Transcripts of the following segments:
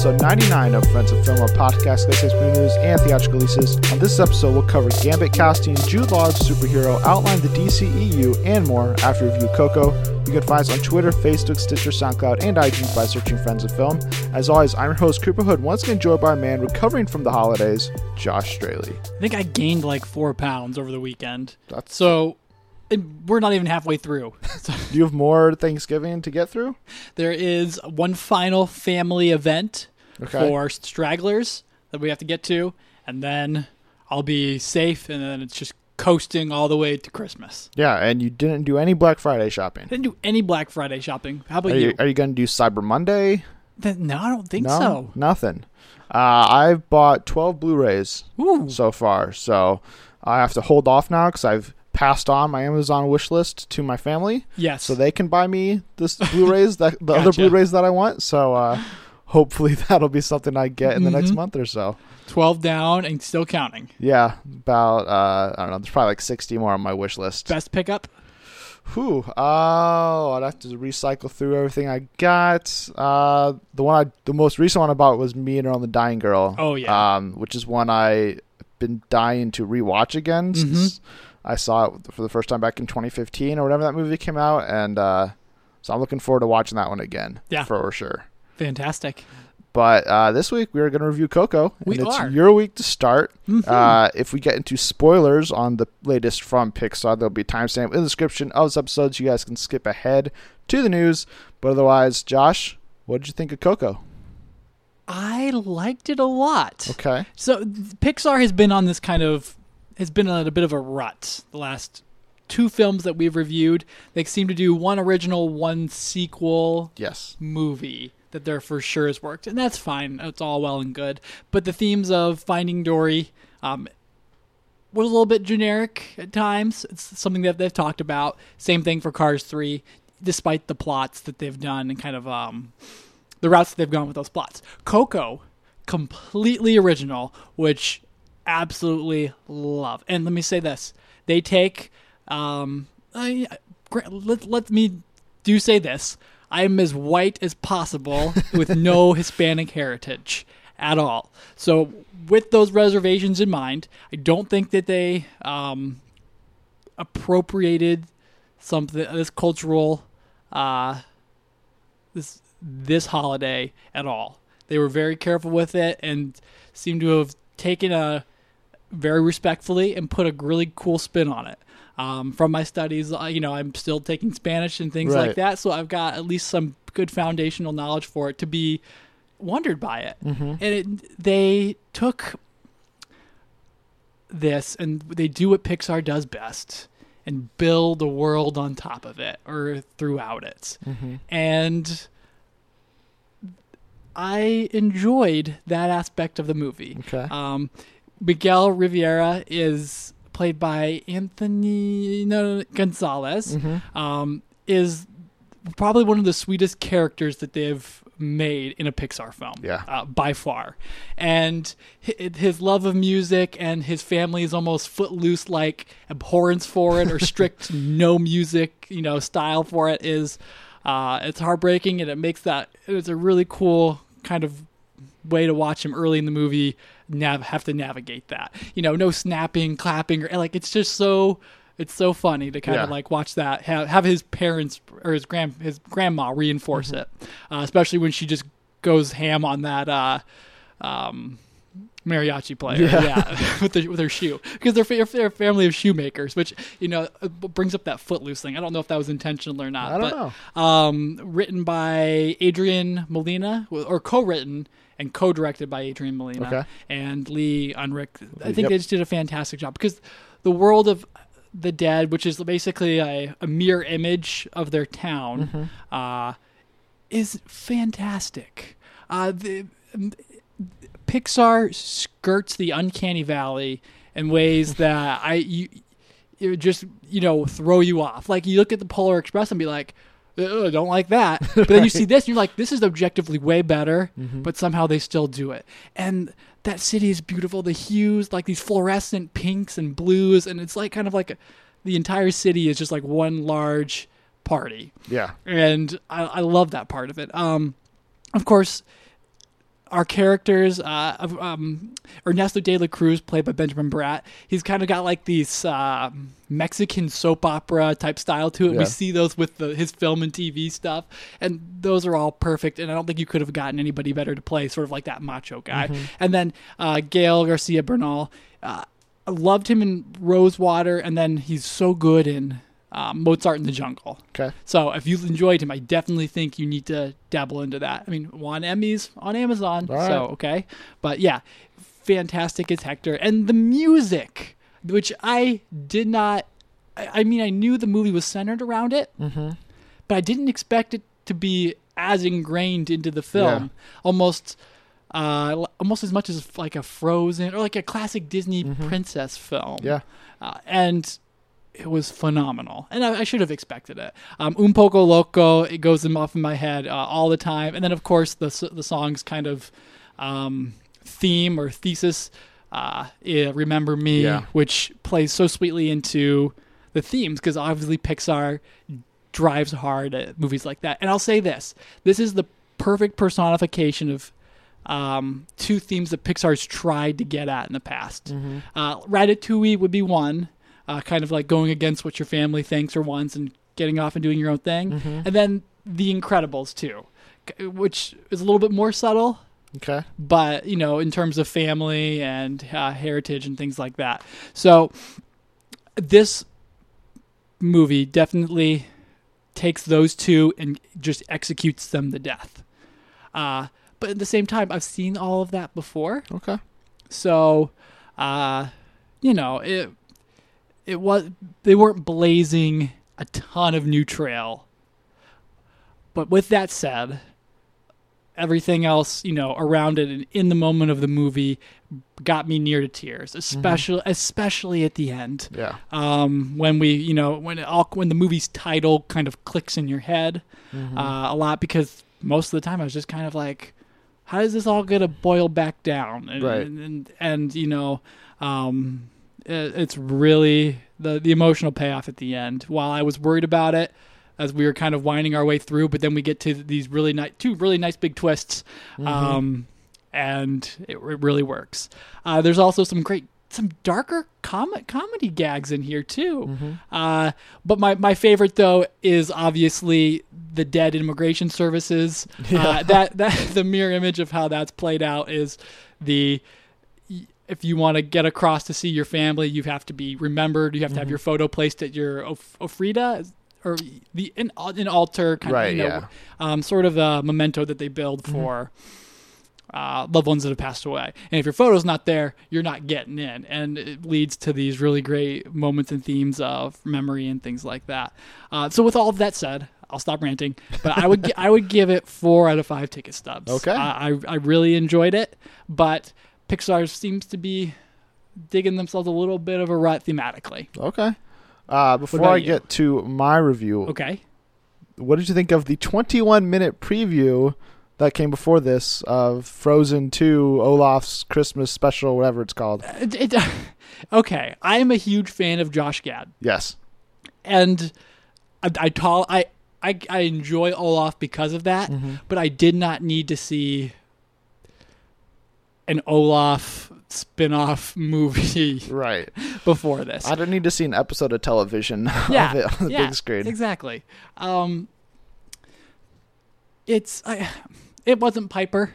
episode 99 of Friends of Film, a podcast takes movie news and theatrical releases. On this episode, we'll cover Gambit casting, Jude Law's superhero, outline the DCEU, and more after review Coco. You can find us on Twitter, Facebook, Stitcher, SoundCloud, and iTunes by searching Friends of Film. As always, I'm your host, Cooper Hood, once again joined by a man recovering from the holidays, Josh Straley. I think I gained like four pounds over the weekend. That's- so we're not even halfway through. Do you have more Thanksgiving to get through? there is one final family event Okay. for stragglers that we have to get to, and then I'll be safe, and then it's just coasting all the way to Christmas. Yeah, and you didn't do any Black Friday shopping. Didn't do any Black Friday shopping. How about Are you? you, are you going to do Cyber Monday? No, I don't think no, so. nothing. Uh, I've bought 12 Blu-rays Ooh, so far, so I have to hold off now because I've passed on my Amazon wish list to my family, yes. so they can buy me this Blu-rays, that the other Blu-rays that I want. So uh, hopefully that'll be something I get in the next Mhm. month or so. twelve down and still counting. Yeah, about uh, I don't know. There's probably like 60 more on my wish list. Best pickup. Whew. Oh, I'd have to recycle through everything I got. Uh, the one I, the most recent one I bought was Me and Earl and the Dying Girl. Oh, yeah. Um, which is one I been dying to rewatch again Mm-hmm. I saw it for the first time back in 2015 or whenever that movie came out, and uh, so I'm looking forward to watching that one again. Yeah. for sure. Fantastic. But uh, this week we are going to review Coco. We and it's are. your week to start. Mhm. Uh, if we get into spoilers on the latest from Pixar, there'll be a timestamp in the description of this episode, so you guys can skip ahead to the news. But otherwise, Josh, what did you think of Coco? I liked it a lot. Okay. So Pixar has been on this kind of has been on a bit of a rut the last two films that we've reviewed. They seem to do one original, one sequel Yes. movie that they're for sure has worked, and that's fine. It's all well and good. But the themes of Finding Dory um, was a little bit generic at times. It's something that they've talked about. Same thing for Cars Three, despite the plots that they've done and kind of um, the routes that they've gone with those plots. Coco, completely original, which absolutely love. And let me say this: they take. Um, I, let let me do say this: I am as white as possible with no Hispanic heritage at all. So, with those reservations in mind, I don't think that they um, appropriated something this cultural uh, this this holiday at all. They were very careful with it and seem to have taken a very respectfully and put a really cool spin on it. Um, from my studies, uh, you know, I'm still taking Spanish and things Right. like that, so I've got at least some good foundational knowledge for it to be wondered by it. Mm-hmm. And it, they took this and they do what Pixar does best and build a world on top of it or throughout it. Mm-hmm. And I enjoyed that aspect of the movie. Okay. Um, Miguel Riviera is played by Anthony no, Gonzalez. Mm-hmm. Um, is probably one of the sweetest characters that they've made in a Pixar film. Yeah. uh, by far. And his love of music and his family is almost footloose like abhorrence for it or strict no music, you know, style for it is. Uh, it's heartbreaking and it makes that it's a really cool kind of way to watch him early in the movie nav- have to navigate that. You know no snapping clapping or like it's just so it's so funny to kind of like watch that have, have his parents or his grand his grandma reinforce it uh, especially when she just goes ham on that uh um mariachi player. Yeah. yeah, with, the, with her shoe because they're, fa- they're a family of shoemakers which you know uh, brings up that footloose thing. I don't know if that was intentional or not I don't but know. um, written by Adrian Molina, or co-written and co-directed by Adrian Molina Okay. and Lee Unkrich. I think Yep. they just did a fantastic job because the world of the dead, which is basically a, a mirror image of their town, Mm-hmm. uh, is fantastic. Uh, the, Pixar skirts the uncanny valley in ways that I you it would just you know throw you off. Like you look at the Polar Express and be like, "Ugh, don't like that. But then you see this, and you're like, this is objectively way better, but somehow they still do it. And that city is beautiful. The hues, like these fluorescent pinks and blues, and it's like kind of like a, the entire city is just like one large party Yeah. and I, I love that part of it. Um, of course, our characters, uh, um, Ernesto de la Cruz, played by Benjamin Bratt, he's kind of got like these uh, Mexican soap opera type style to it. Yeah. We see those with the, his film and TV stuff, and those are all perfect. And I don't think you could have gotten anybody better to play sort of like that macho guy. And then uh, Gael Garcia Bernal, uh, I loved him in Rosewater, and then he's so good in uh, Mozart in the Jungle. Okay. So if you've enjoyed him, I definitely think you need to dabble into that. I mean, won Emmys on Amazon, All right. so okay. But yeah, fantastic as Hector, and the music, which I did not. I, I mean, I knew the movie was centered around it, Mm-hmm. but I didn't expect it to be as ingrained into the film, Yeah. almost. Uh, almost as much as like a Frozen or like a classic Disney princess film Mm-hmm. Yeah. uh, and it was phenomenal. And I, I should have expected it. Um, Un poco loco, it goes in off in my head uh, all the time. And then of course the the song's kind of um, theme or thesis, uh, yeah, "Remember Me," Yeah. which plays so sweetly into the themes because obviously Pixar drives hard at movies like that. And I'll say this: this is the perfect personification of um, two themes that Pixar's tried to get at in the past. Uh, Ratatouille would be one, uh, kind of like going against what your family thinks or wants and getting off and doing your own thing. And then The Incredibles too, which is a little bit more subtle, Okay. but you know, in terms of family and uh, heritage and things like that. So this movie definitely takes those two and just executes them to death. Uh, but at the same time, I've seen all of that before. Okay. So, uh, you know, it it was they weren't blazing a ton of new trail. But with that said, everything else, you know, around it and in the moment of the movie got me near to tears, especially especially at the end. Yeah. Um, when we, you know, when it all when the movie's title kind of clicks in your head uh, a lot because most of the time I was just kind of like, how is this all gonna boil back down? And Right. and, and, and, you know, um, it's really the the emotional payoff at the end. While I was worried about it as we were kind of winding our way through, but then we get to these really nice two really nice big twists. Um, and it, it really works. Uh, there's also some great, some darker com- comedy gags in here too. Uh, but my, my favorite though is obviously the dead immigration services. Uh, that that the mirror image of how that's played out is the if you want to get across to see your family, you have to be remembered. You have to have your photo placed at your of- ofrenda or the an, an altar kind Right, of you know, yeah. um, sort of a memento that they build for uh, loved ones that have passed away. And if your photo's not there, you're not getting in, and it leads to these really great moments and themes of memory and things like that. Uh, so with all of that said. I'll stop ranting, but I would gi- I would give it four out of five ticket stubs. Okay. I I I really enjoyed it, but Pixar seems to be digging themselves a little bit of a rut thematically. Okay. Uh, before I you? get to my review, Okay. what did you think of the 21 minute preview that came before this of Frozen 2 Olaf's Christmas special, whatever it's called? It, it, okay. I am a huge fan of Josh Gad. Yes. and I, I tall I, I I enjoy Olaf because of that, but I did not need to see an Olaf spin-off movie Right. before this. I don't need to see an episode of television yeah, of it on the yeah, big screen. Exactly. Um, it's I, it wasn't Piper,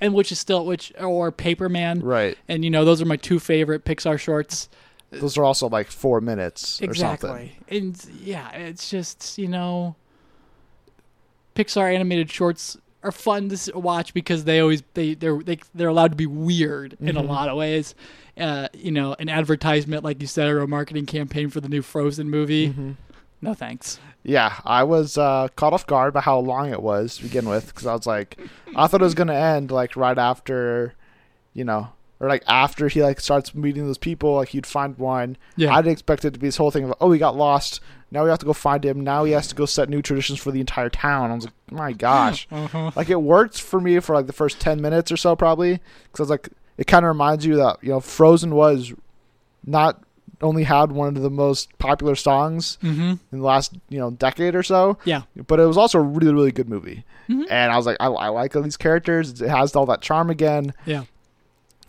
and which is still which or Paperman, Right. and you know those are my two favorite Pixar shorts. Those are also like four minutes or something. Exactly. And yeah, it's just, you know, Pixar animated shorts are fun to watch because they always they they're they, they're allowed to be weird in a lot of ways. Uh, you know, an advertisement like you said or a marketing campaign for the new Frozen movie. No thanks. Yeah, I was uh, caught off guard by how long it was to begin with because I was like, I thought it was gonna end like right after, you know, or like after he like starts meeting those people, like he'd find one. Yeah. I didn't expect it to be this whole thing of oh he got lost. Now we have to go find him. Now he has to go set new traditions for the entire town. I was like, my gosh, Uh-huh. like it worked for me for like the first ten minutes or so probably because I was like, it kind of reminds you that you know Frozen was not only had one of the most popular songs Mm-hmm. in the last you know decade or so. Yeah. But it was also a really really good movie, Mhm. and I was like, I, I like all these characters. It has all that charm again. Yeah.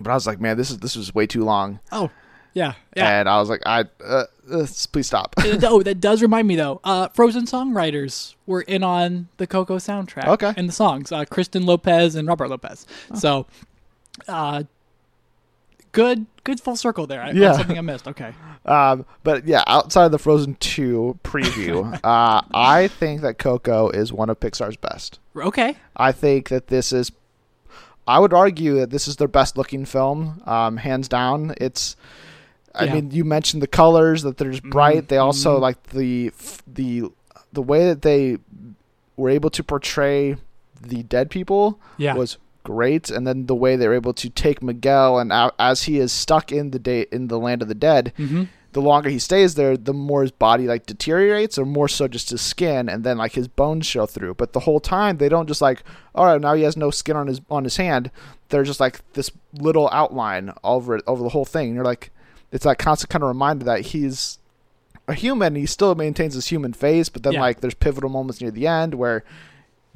But I was like, man, this is this is way too long, Oh, yeah. Yeah. and I was like, I uh, uh, please stop. Uh, oh, that does remind me though. Uh, Frozen songwriters were in on the Coco soundtrack. Okay. And the songs, uh, Kristen Lopez and Robert Lopez. So, uh, good, good full circle there. I, Yeah. Something I missed. Okay. Um, but yeah, outside of the Frozen two preview, uh, I think that Coco is one of Pixar's best. Okay. I think that this is. I would argue that this is their best looking film, um, hands down. It's. I Yeah. mean, you mentioned the colors that they're just bright. Mhm, They also mhm. like the the the way that they were able to portray the dead people Yeah. was great, and then the way they were able to take Miguel and as he is stuck in the day in the land of the dead, mm-hmm. The longer he stays there, the more his body like deteriorates, or more so just his skin, and then like his bones show through. But the whole time they don't just like, all right, now he has no skin on his on his hand. They're just like this little outline over it over the whole thing. And you're like, it's that constant kind of reminder that he's a human. He still maintains his human face, but then Yeah. like there's pivotal moments near the end where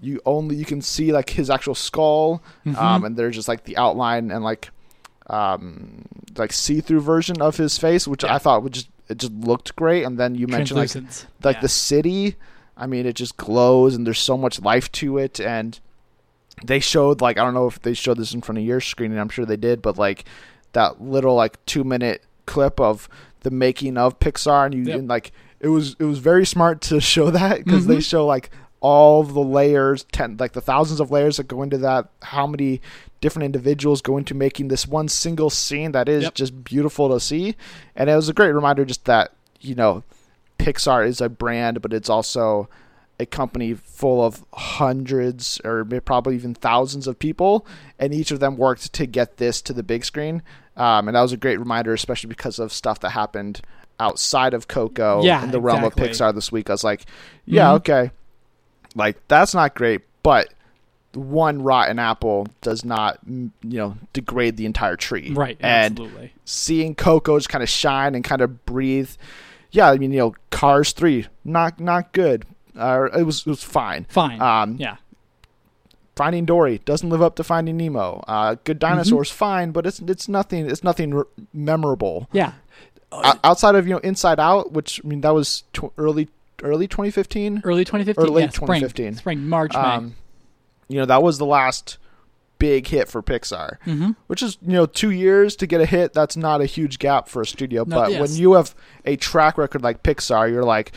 you only you can see like his actual skull, Mhm. um, and there's just like the outline and like um like see-through version of his face which Yeah. i thought would just it just looked great and then you mentioned like like Yeah. the city i mean it just glows and there's so much life to it and they showed like i don't know if they showed this in front of your screen and i'm sure they did but like that little like two minute clip of the making of pixar and you Yep. and like it was it was very smart to show that because they Mhm. show like all of the layers ten like the thousands of layers that go into that how many different individuals go into making this one single scene that is Yep. just beautiful to see. And it was a great reminder just that you know pixar is a brand but it's also a company full of hundreds or probably even thousands of people. And each of them worked to get this to the big screen. Um, and that was a great reminder especially because of stuff that happened outside of coco Yeah, in the realm of pixar this week. I was like yeah Mhm. okay. Like that's not great but one rotten apple does not you know degrade the entire tree Right. and absolutely. seeing coco's kind of shine and kind of breathe. Yeah, I mean, you know, Cars three, not not good. Uh, it was it was fine. Fine. Um, yeah. Finding Dory doesn't live up to Finding Nemo. Uh, Good Mm-hmm. Dinosaurs, fine, but it's it's nothing. It's nothing r- memorable Yeah. O- outside of you know Inside Out, which I mean that was tw- early early 2015. Early 2015. or late yeah, spring. 2015. Spring, March, May. Um, you know that was the last big hit for Pixar. mm-hmm. which is you know two years to get a hit that's not a huge gap for a studio No, but yes. when you have a track record like pixar you're like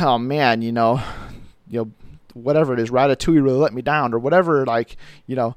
oh man you know you know whatever it is ratatouille really let me down or whatever like you know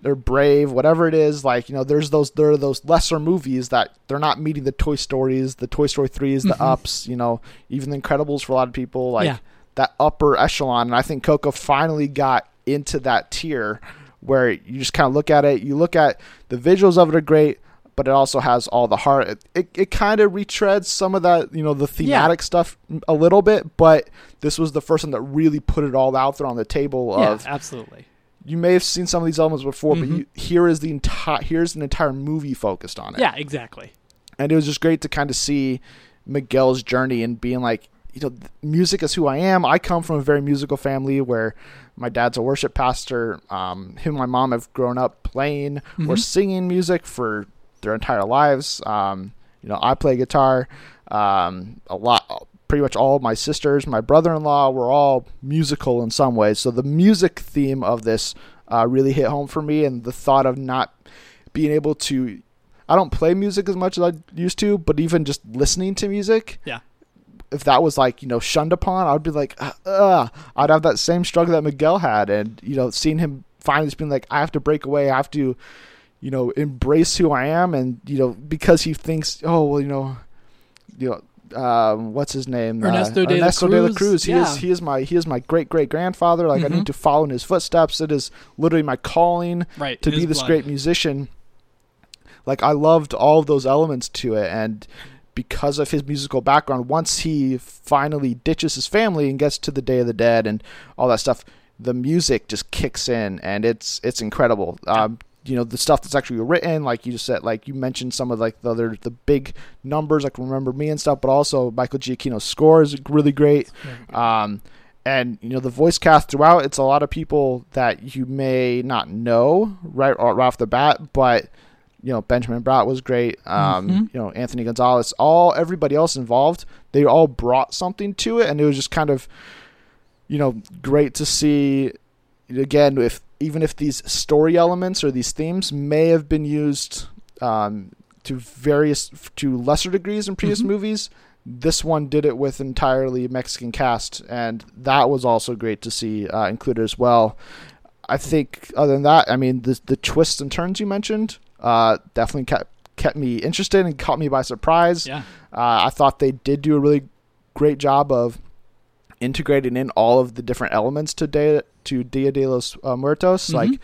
they're brave whatever it is like you know there's those there are those lesser movies that they're not meeting the toy stories the toy story 3s the Mhm. ups you know even the incredibles for a lot of people like Yeah. that upper echelon and i think coco finally got into that tier where you just kind of look at it you look at the visuals of it are great but it also has all the heart it, it, it kind of retreads some of that you know the thematic stuff a little bit but this was the first one that really put it all out there on the table Yeah, of absolutely. you may have seen some of these elements before Mhm. but you, here is the entire here's an entire movie focused on it Yeah, exactly. and it was just great to kind of see Miguel's journey and being like, you know, music is who I am. I come from a very musical family where my dad's a worship pastor. Um, him and my mom have grown up playing or Mhm. singing music for their entire lives. Um, you know, I play guitar. Um, a lot, pretty much all my sisters, my brother-in-law, were all musical in some ways. So the music theme of this uh, really hit home for me, and the thought of not being able to I don't play music as much as I used to, but even just listening to music, Yeah. If that was like you know shunned upon, I'd be like, uh, uh, I'd have that same struggle that Miguel had, and you know, seeing him finally just being like, I have to break away, I have to, you know, embrace who I am, and you know, because he thinks, oh well, you know, you know. Um, what's his name? Ernesto uh, de la de la Cruz? He Yeah. is he is my he is my great great grandfather. Like I Mhm. need to follow in his footsteps. It is literally my calling Right. to be this blood. great musician. Like I loved all of those elements to it, and because of his musical background, once he finally ditches his family and gets to the Day of the Dead and all that stuff, the music just kicks in, and it's it's incredible. Um, you know the stuff that's actually written like you just said like you mentioned some of like the other the big numbers like remember me and stuff but also michael giacchino's score is really great. Um and you know the voice cast throughout it's a lot of people that you may not know right, right off the bat but you know benjamin bratt was great um Mhm. you know anthony gonzalez all everybody else involved they all brought something to it and it was just kind of you know great to see again if even if these story elements or these themes may have been used um, to various to lesser degrees in previous Mhm. movies this one did it with entirely mexican cast and that was also great to see uh, included as well i think other than that i mean the, the twists and turns you mentioned uh, definitely kept kept me interested and caught me by surprise Yeah. uh, I thought they did do a really great job of integrating in all of the different elements to Dia, to Dia de los uh, Muertos, Mhm. like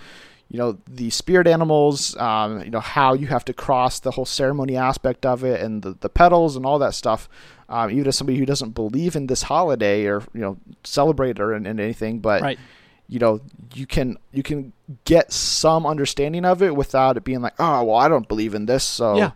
you know the spirit animals, um, you know how you have to cross the whole ceremony aspect of it, and the, the petals and all that stuff. Um, even as somebody who doesn't believe in this holiday or you know celebrate or in, in anything, but Right. you know you can you can get some understanding of it without it being like oh well I don't believe in this so Yeah.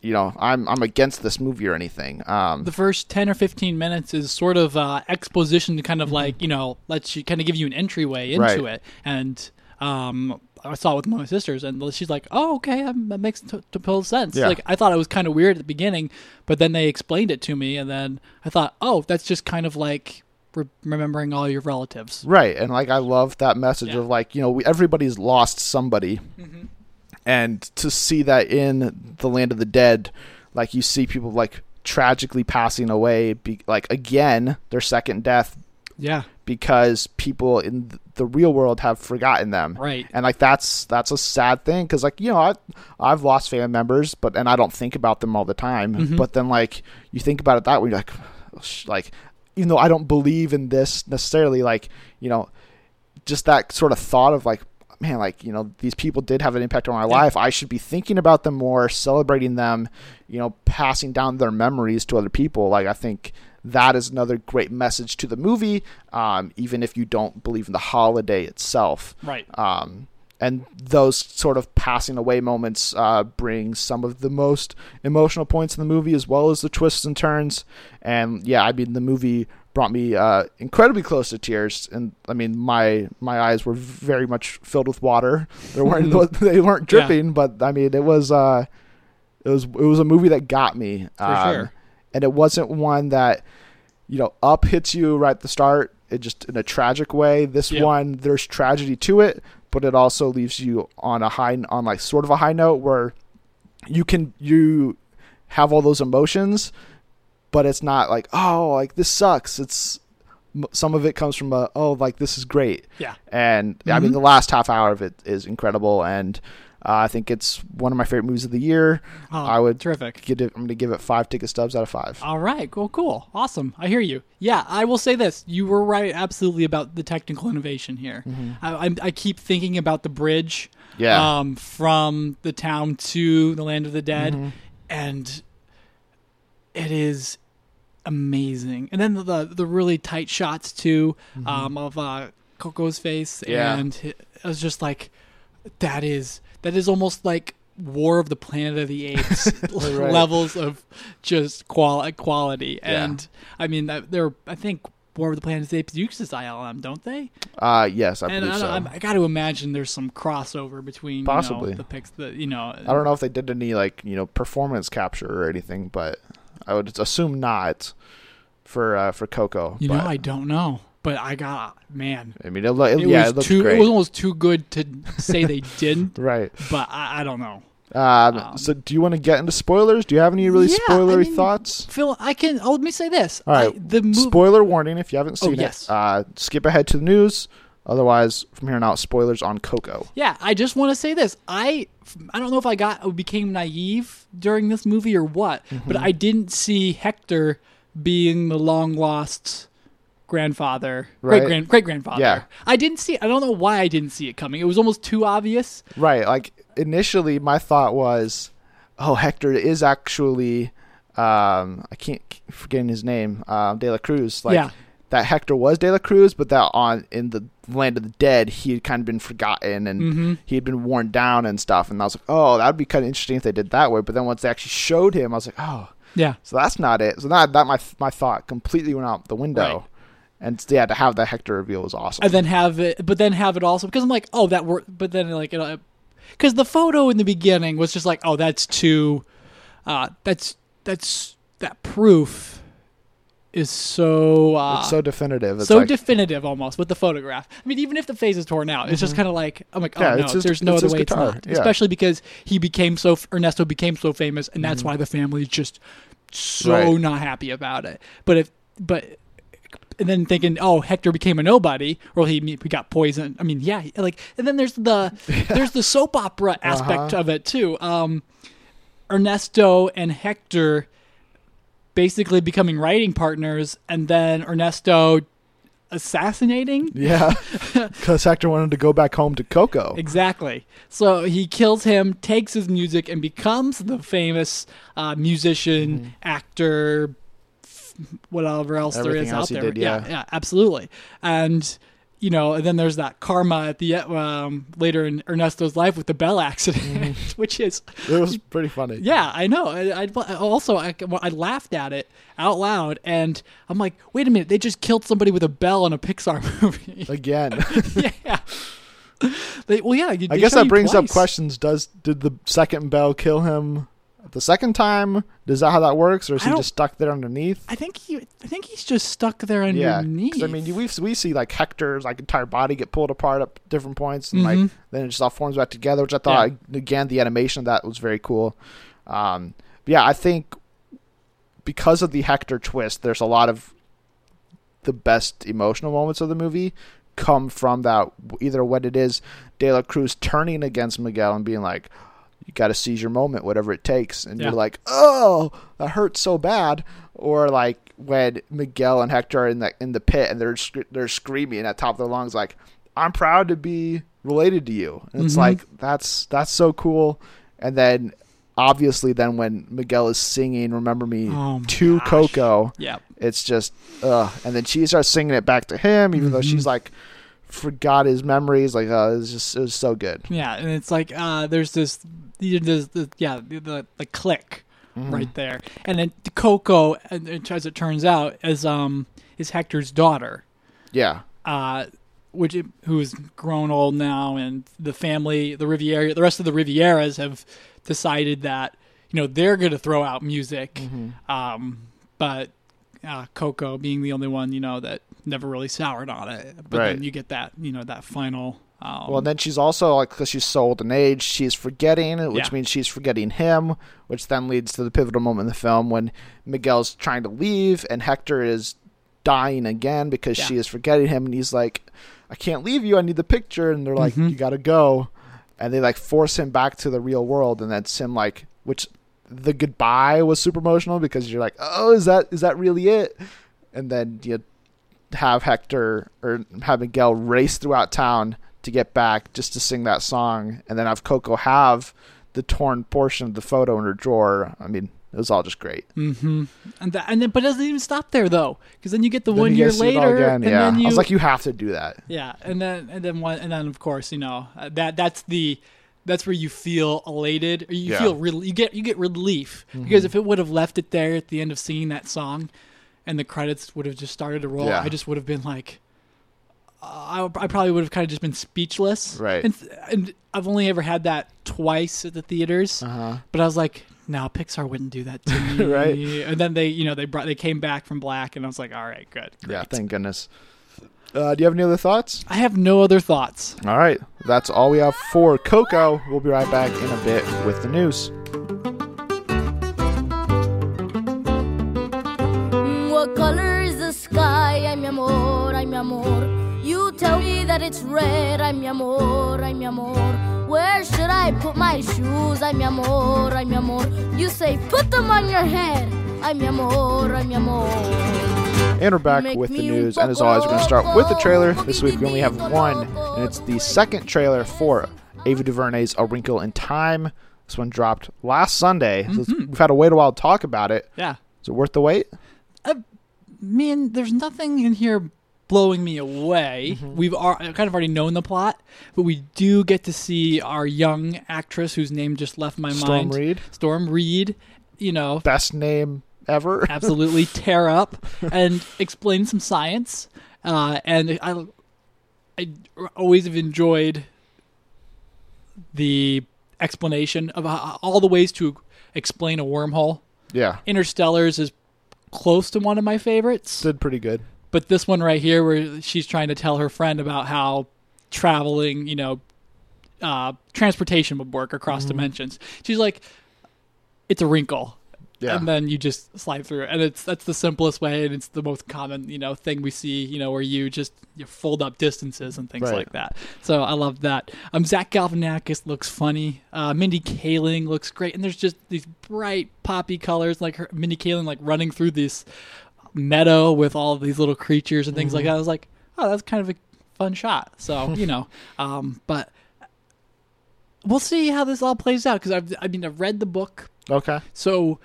you know I'm I'm against this movie or anything um the first 10 or 15 minutes is sort of uh, exposition to kind of like you know lets you kind of give you an entryway into Right. it and um I saw it with my sisters, and she's like, "Oh, okay, that makes t- total sense." Yeah. Like I thought it was kind of weird at the beginning, but then they explained it to me, and then I thought, "Oh, that's just kind of like re- remembering all your relatives." right and like I love that message Yeah. of like you know we, everybody's lost somebody Mm-hmm. and to see that in the land of the dead like you see people like tragically passing away be, like again their second death Yeah, because people in the real world have forgotten them right. and like that's that's a sad thing because like you know I, i've lost family members but and i don't think about them all the time Mhm. but then like you think about it that way like like even though i don't believe in this necessarily like you know just that sort of thought of like man like you know these people did have an impact on my Yeah. life i should be thinking about them more celebrating them you know passing down their memories to other people like i think that is another great message to the movie um, even if you don't believe in the holiday itself Right. um, and those sort of passing away moments uh, bring some of the most emotional points in the movie as well as the twists and turns and yeah i mean the movie brought me uh, incredibly close to tears and i mean my my eyes were very much filled with water they weren't they weren't Yeah. dripping but i mean it was uh it was it was a movie that got me For um, sure. and it wasn't one that you know up hits you right at the start it just in a tragic way this Yeah. one there's tragedy to it but it also leaves you on a high on like sort of a high note where you can you have all those emotions but it's not like oh like this sucks it's some of it comes from a oh like this is great Yeah. and I mean Mhm. the last half hour of it is incredible and uh, I think it's one of my favorite movies of the year. Oh, I would terrific. It, I'm gonna give it five ticket stubs out of five. All right, cool, cool, awesome. I hear you. Yeah, I will say this: you were right, absolutely, about the technical innovation here. I, I, I keep thinking about the bridge, Yeah. um, from the town to the land of the dead, Mhm. and it is amazing. And then the the really tight shots too, um, of uh, Coco's face, Yeah. and it, I was just like, that is that is almost like War of the Planet of the Apes Right. levels of just qual- quality. Yeah. And I mean, that- they're I think War of the Planet of the Apes uses ILM, don't they? Uh, yes, I and believe I, so. I'm- I got to imagine there's some crossover between you know, Possibly. the pics that you know. I don't know if they did any like you know performance capture or anything, but I would assume not for uh, for Coco. You but, know, I don't know, but I got man. I mean, it, lo- it, It yeah, was it looks too. great. It was almost too good to say they didn't, right. but I, I don't know. Um, Um, so, do you want to get into spoilers? Do you have any really Yeah, I spoilery mean, thoughts? Phil, I can. Oh, let me say this. All right, I, the movie. Spoiler warning: if you haven't Oh, seen yes. it, uh, skip ahead to the news. Otherwise, from here on out, spoilers on Coco. Yeah, I just want to say this. I I don't know if I got became naive during this movie or what, but Mm-hmm. I didn't see Hector being the long lost grandfather, Right. great grand great grandfather. Yeah. I didn't see. I don't know why I didn't see it coming. It was almost too obvious. Right. Like initially, my thought was, oh, Hector is actually, um, I can't forgetting his name, um, De La Cruz. Like, Yeah. that Hector was De La Cruz, but that on in the land of the dead, he had kind of been forgotten and Mhm. he had been worn down and stuff. And I was like, oh, that would be kind of interesting if they did that way. But then once they actually showed him, I was like, oh, Yeah. so that's not it. So that that my my thought completely went out the window. Right. And yeah, to have that Hector reveal was awesome. and then have it, but then have it also because I'm like, oh, that worked. But then like, because the photo in the beginning was just like, oh, that's too, uh, that's that's that proof is so uh, it's so definitive. It's so like, definitive almost with the photograph. I mean, even if the face is torn out, it's just kind of like I'm like, oh Mm-hmm. Yeah, no, it's just- there's no other way guitar. it's not. Yeah. Especially because he became so Ernesto became so famous, and that's why the family is just so Mm-hmm. Right. not happy about it. But if but and then thinking, oh, Hector became a nobody, or he he got poisoned. I mean, yeah, like, and then there's the there's the soap opera aspect Uh-huh. of it too. Um, Ernesto and Hector basically becoming writing partners, and then Ernesto assassinating. yeah, because Hector wanted to go back home to Coco. Exactly. So he kills him, takes his music, and becomes the famous uh, musician, Mm-hmm. actor, whatever else there Everything is else out there. did, yeah. yeah, absolutely. And you know, and then there's that karma at the um, later in Ernesto's life with the bell accident, Mm-hmm. which is It was pretty funny. yeah, I know. I, I also I, I laughed at it out loud, and I'm like, wait a minute, they just killed somebody with a bell in a Pixar movie. Again, yeah. They, well, yeah. I guess that brings up questions. Does did the second bell kill him the second time? Is that how that works, or is I he just stuck there underneath? I think he, I think he's just stuck there underneath. Yeah, I mean, we we see like Hector's like entire body get pulled apart at different points, and Mhm. like then it just all forms back together. Which I thought again the animation of that was very cool. Um, yeah, I think because of the Hector twist, there's a lot of the best emotional moments of the movie come from that either what it is De La Cruz turning against Miguel and being like, "You got to seize your moment, whatever it takes," and Yeah. you're like, "Oh, that hurts so bad," or like when Miguel and Hector are in the in the pit and they're they're screaming at top of their lungs like, "I'm proud to be related to you," and it's Mhm. like that's that's so cool, and then. Obviously, then when Miguel is singing "Remember Me" Oh to gosh. Coco, yeah. it's just ugh. And then she starts singing it back to him, even though Mhm. she's like forgot his memories. Like, uh, it was just it was so good. Yeah, and it's like uh, there's this, there's the yeah the, the, the click Mhm. right there, and then Coco, and as it turns out, is um is Hector's daughter, Yeah, uh, which who's grown old now, and the family, the Riviera, the rest of the Rivieras have decided that you know they're going to throw out music, Mm-hmm. um, but uh, Coco being the only one you know that never really soured on it, but Right. then you get that you know that final. Um, Well, and then she's also like because she's so old in age, she's forgetting, which Yeah. means she's forgetting him, which then leads to the pivotal moment in the film when Miguel's trying to leave and Hector is dying again because Yeah. she is forgetting him, and he's like, "I can't leave you. I need the picture," and they're like, Mhm. "You got to go," and they like force him back to the real world, and that's him like, which the goodbye was super emotional because you're like, "Oh, is that is that really it?" And then you have Hector or have Miguel race throughout town to get back just to sing that song, and then have Coco have the torn portion of the photo in her drawer. I mean, it was all just great. hmm And that, and then, but it doesn't even stop there though, because then you get the Then one year guys see it all later, again, and yeah. then you, I was like, you have to do that. yeah, and then and then one, and then of course you know uh, that that's the that's where you feel elated, or you Yeah. Mm-hmm. feel real, you get you get relief because if it would have left it there at the end of singing that song, and the credits would have just started to roll, Yeah. I just would have been like. Uh, I, I probably would have kind of just been speechless, Right. And, and I've only ever had that twice at the theaters, Uh huh. but I was like, no, Pixar wouldn't do that to me. Right. And then they, you know, they brought, they came back from black, and I was like, all right, good. Yeah, thank goodness. Uh, do you have any other thoughts? I have no other thoughts. All right, that's all we have for Coco. We'll be right back in a bit with the news. Amor, ay, mi amor. You tell me that it's red. Ay, mi amor, ay, mi amor. Where should I put my shoes? Ay, mi amor, ay, mi amor. You say, put them on your head. Ay, mi amor, ay, mi amor. And we're back Make with the news. And as always, we're going to start with the trailer. This week we only have one, and it's the second trailer for Ava DuVernay's A Wrinkle in Time. This one dropped last Sunday. So it's- mm-hmm. we've had to wait a while to talk about it. Yeah. Is it worth the wait? Uh, man, there's nothing in here blowing me away. Mm-hmm. We've ar- kind of already known the plot, but we do get to see our young actress whose name just left my Storm mind. Storm Reed, Storm Reed. You know, best name ever. absolutely tear up and explain some science. Uh, and I, I always have enjoyed the explanation of how, all the ways to explain a wormhole. yeah, Interstellars is close to one of my favorites, did pretty good. but this one right here, where she's trying to tell her friend about how traveling, you know, uh, transportation would work across dimensions. She's like, "It's a wrinkle." Yeah, and then you just slide through and it's that's the simplest way and it's the most common you know thing we see you know where you just you fold up distances and things Right. like that. So i love that. Um zach galifianakis looks funny. Uh mindy kaling looks great. And there's just these bright poppy colors like her mindy kaling like running through this meadow with all of these little creatures and things like that. I was like oh that's kind of a fun shot. So you know um but we'll see how this all plays out because i've i mean i've read the book. Okay. so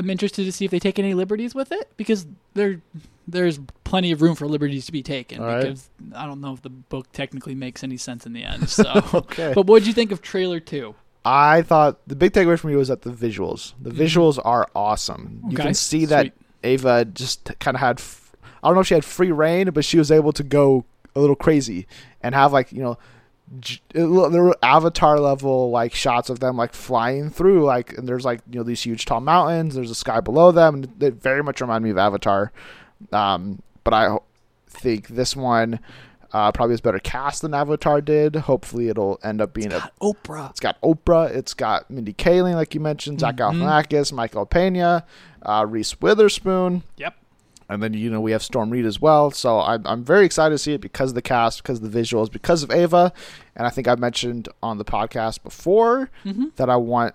I'm interested to see if they take any liberties with it because there there's plenty of room for liberties to be taken All right. because I don't know if the book technically makes any sense in the end. So Okay. But what did you think of trailer 2? I thought the big takeaway for me was that the visuals. The visuals are awesome. You Mm-hmm. Can see that. Ava just kind of had. F- I don't know if she had free reign, but she was able to go a little crazy and have like you know. J- It, lo- there were avatar level like shots of them like flying through like and there's like you know these huge tall mountains there's a sky below them and they very much remind me of avatar um but i think this one uh probably is better cast than avatar did hopefully it'll end up being a Oprah. it's got Oprah. It's got Mindy Kaling, like you mentioned, Zach Mhm. Galifianakis, Michael Pena, uh, Reese Witherspoon, Yep. And then you know we have Storm Reed as well. So I'm I'm very excited to see it because of the cast, because of the visuals, because of Ava, and I think I mentioned on the podcast before Mhm. that I want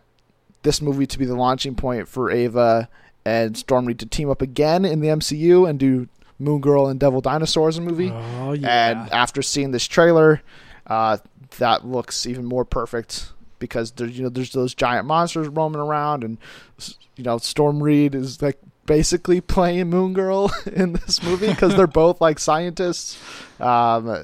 this movie to be the launching point for Ava and Storm Reed to team up again in the MCU and do Moon Girl and Devil Dinosaurs movie. Oh yeah! And after seeing this trailer, uh, that looks even more perfect because there's you know there's those giant monsters roaming around, and you know Storm Reed is like basically playing Moon Girl in this movie because they're both like scientists. Um,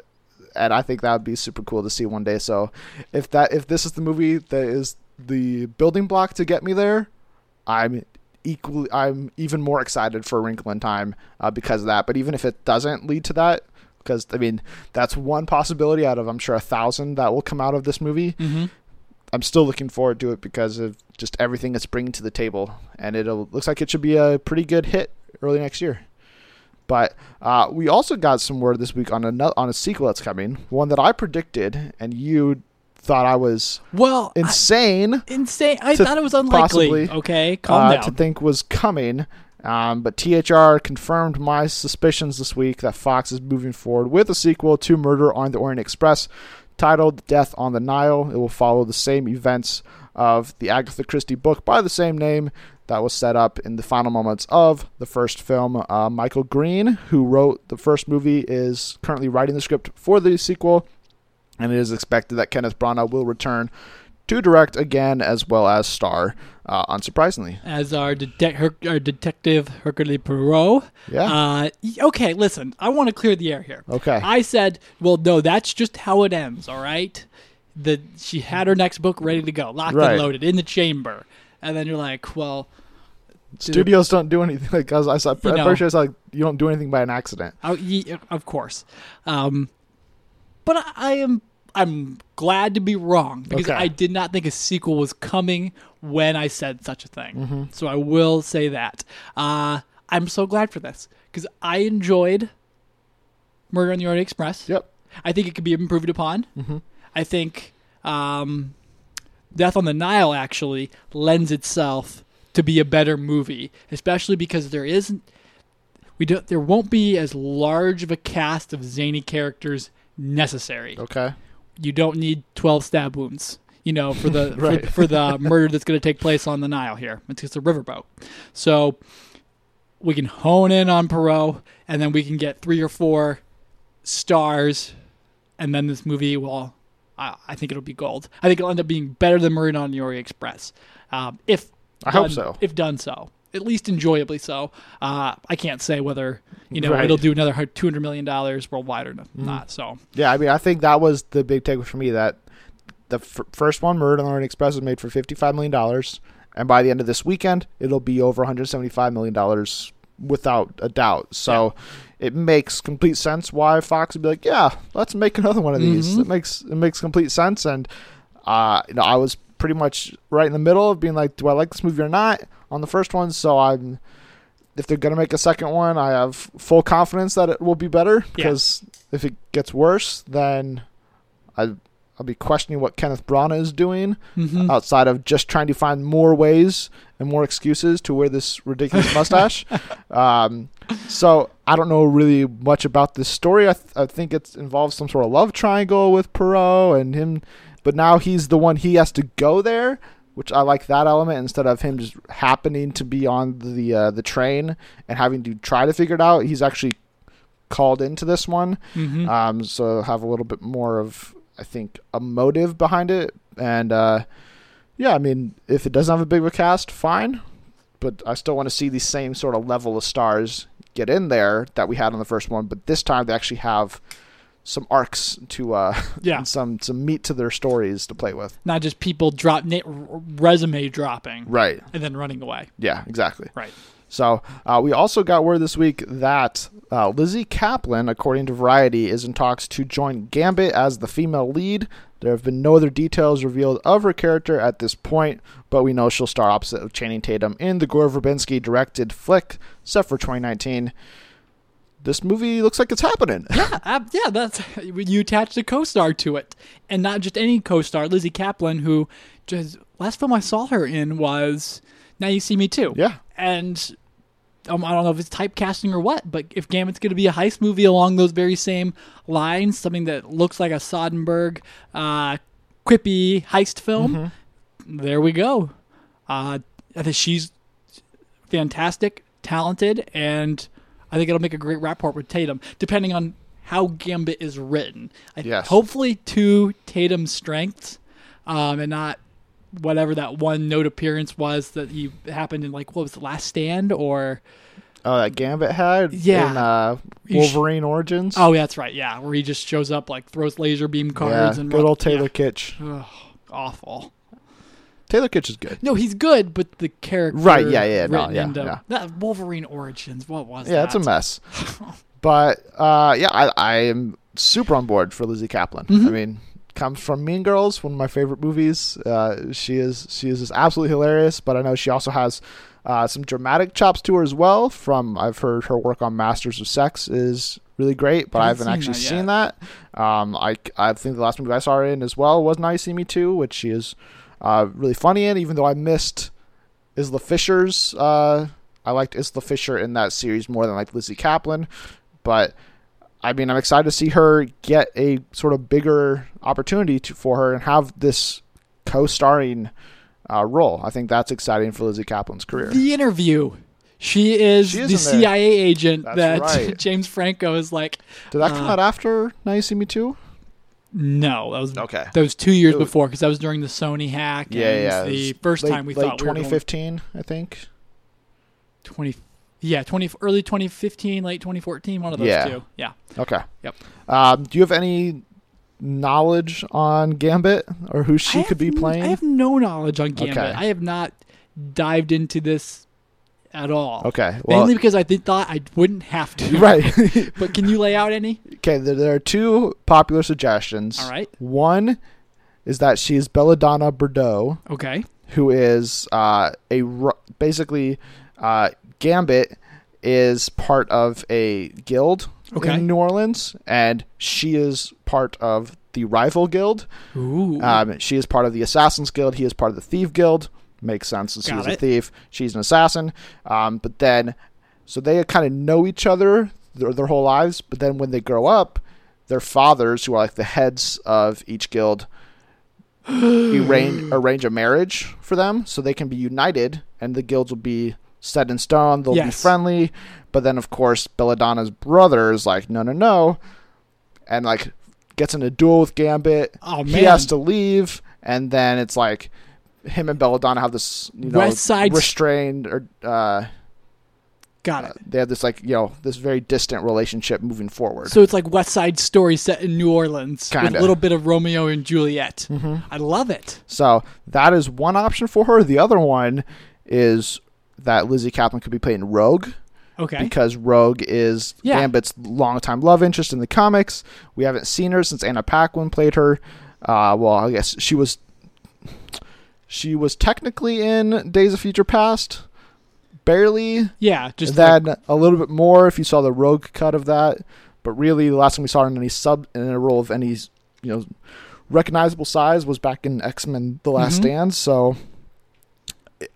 and I think that would be super cool to see one day. So if that if this is the movie that is the building block to get me there, I'm equally I'm even more excited for Wrinkle in Time uh, because of that. But even if it doesn't lead to that, because I mean that's one possibility out of I'm sure a thousand that will come out of this movie. hmm I'm still looking forward to it because of just everything it's bringing to the table, and it looks like it should be a pretty good hit early next year. But uh, we also got some word this week on a on a sequel that's coming, one that I predicted, and you thought I was Well, I- insane insane. I thought it was unlikely. possibly, okay, calm uh, down. to think was coming. Um, but THR confirmed my suspicions this week that Fox is moving forward with a sequel to Murder on the Orient Express titled Death on the Nile. It will follow the same events of the Agatha Christie book by the same name that was set up in the final moments of the first film. Uh, Michael Green, who wrote the first movie, is currently writing the script for the sequel, and it is expected that Kenneth Branagh will return to direct again as well as star, uh, unsurprisingly. As our, detec- her- our detective Hercule Poirot. Yeah. Uh, okay, listen. I want to clear the air here. Okay. I said, well, no, that's just how it ends. All right. The she had her next book ready to go, locked Right. and loaded in the chamber, and then you're like, well, Studios don't do anything like as I said. You know. first, it's like you don't do anything by an accident. Oh, of course. Um, but I, I am I'm glad to be wrong because Okay. I did not think a sequel was coming when I said such a thing. Mm-hmm. So I will say that. Uh, I'm so glad for this because I enjoyed Murder on the Orient Express. Yep. I think it could be improved upon. Mm-hmm. I think um, Death on the Nile actually lends itself to be a better movie, especially because there isn't we don't there won't be as large of a cast of zany characters necessary. Okay. You don't need twelve stab wounds, you know, for the Right. for, for the murder that's going to take place on the Nile here. It's just a riverboat, so we can hone in on Poirot, and then we can get three or four stars, and then this movie will. I, I think it'll be gold. I think it'll end up being better than Murder on the Orient Express, um, if I hope so. If done so, at least enjoyably so. Uh, I can't say whether you know Right. it'll do another two hundred million dollars worldwide or not. So Yeah, I mean, I think that was the big takeaway for me that the f- first one, Murder on the Orient Express, was made for fifty-five million dollars, and by the end of this weekend, it'll be over one hundred seventy-five million dollars without a doubt. So. It makes complete sense why Fox would be like, yeah, let's make another one of these. Mhm. It makes it makes complete sense, and uh, you know, I was pretty much right in the middle of being like, do I like this movie or not on the first one? So I'm, if they're gonna make a second one, I have full confidence that it will be better Yeah. because if it gets worse, then I I'll be questioning what Kenneth Branagh is doing mhm. outside of just trying to find more ways and more excuses to wear this ridiculous mustache. um, so I don't know really much about this story. I, th- I think it involves some sort of love triangle with Poirot and him, but now he's the one he has to go there, which I like that element instead of him just happening to be on the uh, the train and having to try to figure it out. He's actually called into this one. Mhm. Um, so have a little bit more of, I think, a motive behind it. And uh, yeah, I mean, if it doesn't have a big of a cast, fine. But I still want to see the same sort of level of stars get in there that we had on the first one. But this time they actually have some arcs to uh, yeah, some some meat to their stories to play with. not just people drop na- resume dropping Right. and then running away. Yeah. Exactly. Right. So uh, we also got word this week that uh, Lizzy Caplan, according to Variety, is in talks to join Gambit as the female lead. There have been no other details revealed of her character at this point, but we know she'll star opposite of Channing Tatum in the Gore Verbinski directed flick set for 2019. This movie looks like it's happening. Yeah, ab- yeah, that's you attached a co-star to it, and not just any co-star. Lizzy Caplan, who just last film I saw her in was Now You See Me Too. yeah. and um, I don't know if it's typecasting or what, but if Gambit's going to be a heist movie along those very same lines, something that looks like a Soderbergh, uh, quippy heist film, there we go. Uh, I think she's fantastic, talented, and I think it'll make a great rapport with Tatum, depending on how Gambit is written. I, Yes. Hopefully, to Tatum's strengths, um, and not whatever that one note appearance was that he happened in like what was the last stand or Oh, that Gambit had Yeah. in uh, You sh- Wolverine Origins. oh yeah that's right yeah where he just shows up like throws laser beam cards yeah, and good old Taylor yeah. Kitsch. Ugh, awful Taylor Kitsch is good. no he's good but the character Right, yeah, yeah, no, yeah, into- yeah. that Wolverine Origins what was it? Yeah, that it's a mess. but uh, yeah, I, I am super on board for Lizzy Caplan. I Mhm. mean, comes from Mean Girls, one of my favorite movies. Uh, she is she is just absolutely hilarious. But I know she also has uh, some dramatic chops to her as well. From I've heard her work on Masters of Sex is really great, but I haven't Haven't actually seen seen that that. Um, I I think the last movie I saw her in as well was Now You See Me Too, which she is uh, really funny in. Even though I missed Isla Fisher's. Uh, I liked Isla Fisher in that series more than like Lizzy Caplan, but I mean, I'm excited to see her get a sort of bigger opportunity to, for her and have this co-starring uh, role. I think that's exciting for Lizzy Caplan's career. the interview she is She is the. CIA agent That's that right. James Franco is like Did that come uh, out after Now You See Me Too? No that was Okay. that was two years was- before because that was during the Sony hack Yeah, and yeah. the first late- time we thought we were going 2015, I think. 20 yeah 20 early 2015 late 2014 one of those Yeah. two yeah Okay. Yep. Um, do you have any knowledge on Gambit or who she could be playing? i have no knowledge on gambit Okay. i have not dived into this at all okay. Well, mainly because i did, thought i wouldn't have to right. but can you lay out any Okay, there, there are two popular suggestions. all right One is that she is Belladonna Boudreaux, okay who is uh, a basically uh, Gambit is part of a guild Okay. in New Orleans, and she is part of the rival guild. Ooh. Um, she is part of the Assassins Guild. He is part of the Thief Guild. Makes sense. since Got He's a thief. She's an assassin. Um, but then, so they kind of know each other their, their whole lives. But then when they grow up, their fathers, who are like the heads of each guild, arrange arrange a marriage for them so they can be united, and the guilds will be set in stone. They'll be friendly. But then, of course, Belladonna's brother is like, no, no, no, and like gets in a duel with Gambit oh man he has to leave and then it's like him and Belladonna have this you know West Side- restrained or uh, Got it. they have this like you know this very distant relationship moving forward. So it's like West Side Story set in New Orleans with Kinda. a little bit of Romeo and Juliet. Mm-hmm. I love it. So that is one option for her. The other one is that Lizzy Caplan could be playing Rogue Okay. because Rogue is Yeah. Gambit's longtime love interest in the comics. We haven't seen her since Anna Paquin played her. Uh, well, I guess she was she was technically in Days of Future Past, barely. yeah, just then like, a little bit more if you saw the Rogue cut of that. But really, the last time we saw her in any sub in a role of any you know recognizable size was back in X Men: The Last Mhm. Stand. So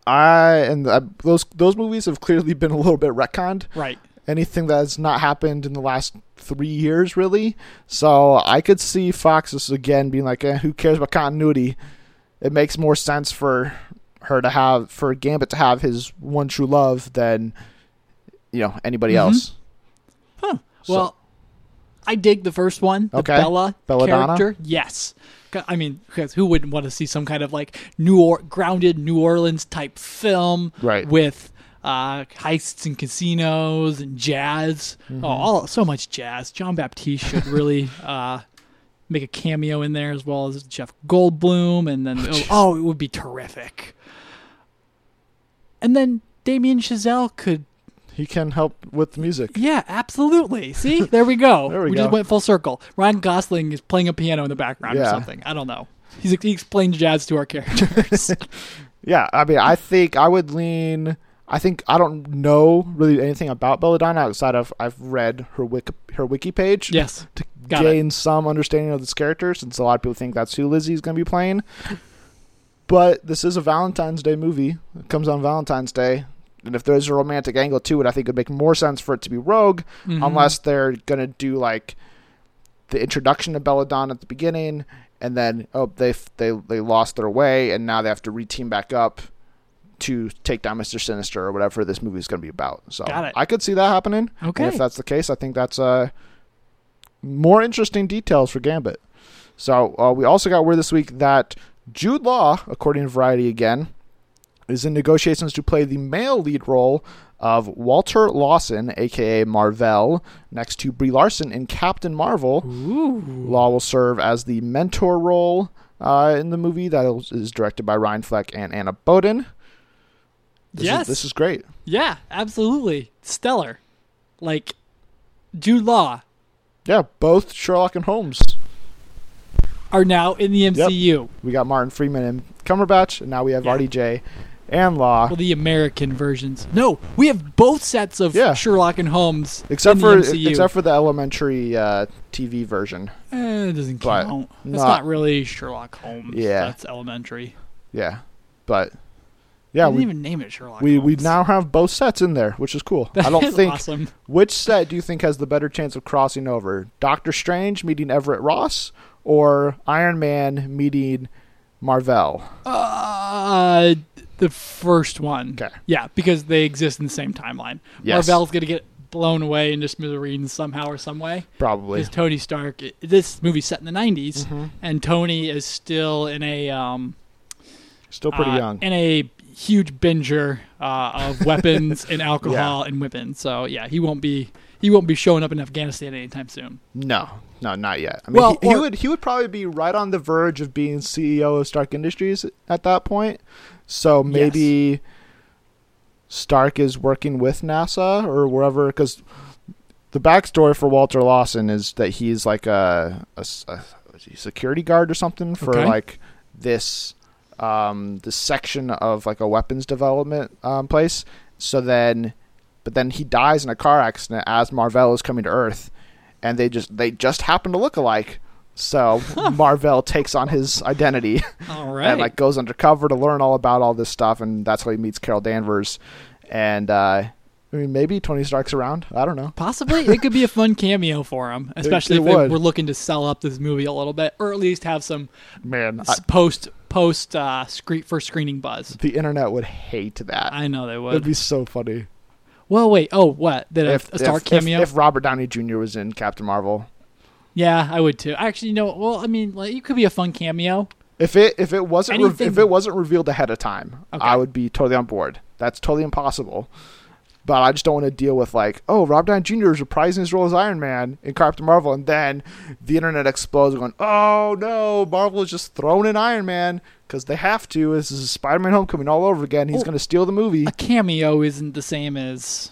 I and I, those those movies have clearly been a little bit retconned. right. Anything that's not happened in the last three years, really. So I could see Fox just again being like, eh, "Who cares about continuity?" It makes more sense for her to have for Gambit to have his one true love than you know anybody Mhm. else. Huh. So- Well, I dig the first one, the Okay. Bella Belladonna? character. Yes. I mean, because who wouldn't want to see some kind of like New or- grounded New Orleans type film Right. with uh, heists and casinos and jazz? Mm-hmm. Oh, all so much jazz. Jon Batiste should really uh, make a cameo in there as well as Jeff Goldblum, and then oh, oh, it would be terrific. And then Damien Chazelle could He can help with the music. yeah, absolutely. See, there we go. There we just go. went full circle. Ryan Gosling is playing a piano in the background or something. I don't know. He's, he explained jazz to our characters. Yeah, I mean, I think I would lean. I think I don't know really anything about Belladonna outside of I've read her wiki her wiki page yes. to got it. gain some understanding of this character, since a lot of people think that's who Lizzy's going to be playing. But this is a Valentine's Day movie. It comes on Valentine's Day. And if there's a romantic angle to it, I think it would make more sense for it to be Rogue, Mhm. unless they're going to do like the introduction of Belladonna at the beginning, and then oh they they they lost their way, and now they have to reteam back up to take down Mister Sinister or whatever this movie is going to be about. So Got it. I could see that happening. Okay. And if that's the case, I think that's uh more interesting details for Gambit. So uh, we also got word this week that Jude Law, according to Variety again, is in negotiations to play the male lead role of Walter Lawson, aka Marvel, next to Brie Larson in Captain Marvel. Ooh. Law will serve as the mentor role uh, in the movie that is directed by Ryan Fleck and Anna Boden. This yes. is, this is great. yeah, absolutely. Stellar. Like, Jude Law Yeah, both Sherlock and Holmes. are now in the MCU. We got Martin Freeman and Cumberbatch, and now we have Yeah. RDJ and Law. Well, the American versions. No, we have both sets of Yeah. Sherlock and Holmes Except for except for the elementary uh, TV version. Eh, it doesn't count. It's not- not really Sherlock Holmes. Yeah. That's elementary. Yeah, but yeah, I didn't we even name it Sherlock we, we now have both sets in there, which is cool. That I don't is think awesome. which set do you think has the better chance of crossing over? Doctor Strange meeting Everett Ross or Iron Man meeting Marvel? Uh, the first one. Okay. Yeah, because they exist in the same timeline. Yes. Marvel's gonna get blown away into smithereens somehow or some way. Probably. Because Tony Stark, i- this movie's set in the '90s, Mhm. and Tony is still in a um, Still pretty uh, young. in a huge binger uh, of weapons and alcohol and women. So yeah, he won't be he won't be showing up in Afghanistan anytime soon. No, no, not yet. I mean, Well, he, he would he would probably be right on the verge of being CEO of Stark Industries at that point. So maybe Stark is working with NASA or wherever, because the backstory for Walter Lawson is that he's like a security guard or something for Okay. like this um this section of like a weapons development um place. So then, but then he dies in a car accident as Marvel is coming to Earth and they just they just happen to look alike. So Marvel takes on his identity All right. and like goes undercover to learn all about all this stuff, and that's how he meets Carol Danvers. And uh, I mean, maybe Tony Stark's around. I don't know. Possibly, it could be a fun cameo for him, especially it if would. we're looking to sell up this movie a little bit, or at least have some Man, post post uh, screen for screening buzz. the internet would hate that. I know they would. It'd be so funny well, wait. Oh, what? Did a, if, a Stark if, if- cameo? if Robert Downey Jr. was in Captain Marvel. yeah, I would too. Actually, you know, well, I mean, like, it could be a fun cameo. If it if it wasn't re- if it wasn't revealed ahead of time, Okay. I would be totally on board. That's totally impossible. But I just don't want to deal with like, oh, Rob Downey Jr. is reprising his role as Iron Man in Captain Marvel, and then the internet explodes, going, oh no, Marvel is just throwing in Iron Man because they have to. This is Spider-Man: Homecoming all over again. He's Oh. going to steal the movie. A cameo isn't the same as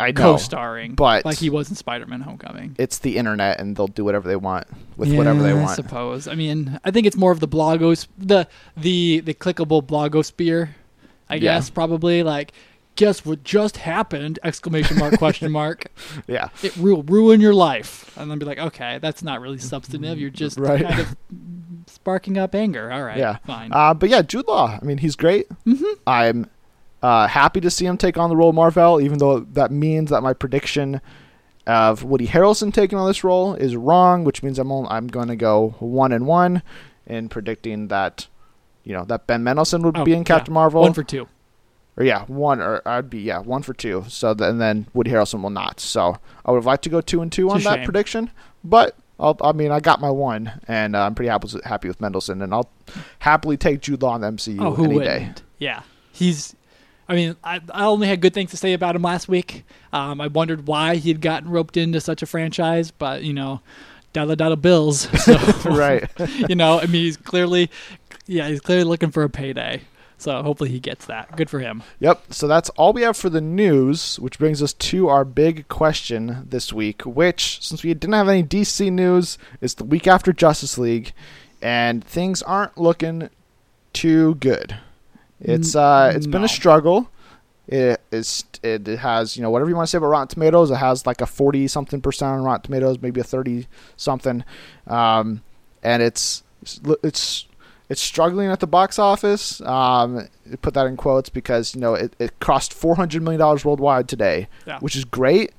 I know, co-starring, but- like he was in Spider-Man: Homecoming. it's the internet, and they'll do whatever they want with whatever they Yeah, I want. suppose. I mean, I think it's more of the blogos, the the the clickable blogosphere. I Yeah. guess probably like, guess what just happened? Exclamation mark question mark. Yeah, It will ruin your life, and then be like, okay, that's not really substantive. You're just Right. kind of sparking up anger. All right, yeah. fine. Uh, but yeah, Jude Law. I mean, he's great. Mm-hmm. I'm uh, happy to see him take on the role of Marvel, even though that means that my prediction of Woody Harrelson taking on this role is wrong, which means I'm only, I'm going to go one and one in predicting that you know that Ben Mendelsohn would Oh, be in yeah. Captain Marvel. One for two. Or yeah, one or I'd be yeah one for two. So th- and then Woody Harrelson will not. So I would have liked to go two and two It's on that shame. prediction, but. I'll, I mean, I got my one, and uh, I'm pretty happy, happy with Mendelsohn, and I'll happily take Jude Law in the MCU Oh, who any wouldn't? day. Yeah, he's. I mean, I, I only had good things to say about him last week. Um, I wondered why he had gotten roped into such a franchise, but you know, dollar dollar bills. So, right. you know, I mean, he's clearly, yeah, he's clearly looking for a payday. So hopefully he gets that. Good for him. Yep. So that's all we have for the news, which brings us to our big question this week, which, since we didn't have any DC news, is the week after Justice League, and things aren't looking too good. It's uh, it's been a struggle. It is. It has you know whatever you want to say about Rotten Tomatoes. It has like a forty something percent on Rotten Tomatoes, maybe a thirty something, um, and it's it's it's struggling at the box office. Um, put that in quotes because you know it, it cost four hundred million dollars worldwide today, Yeah. which is great.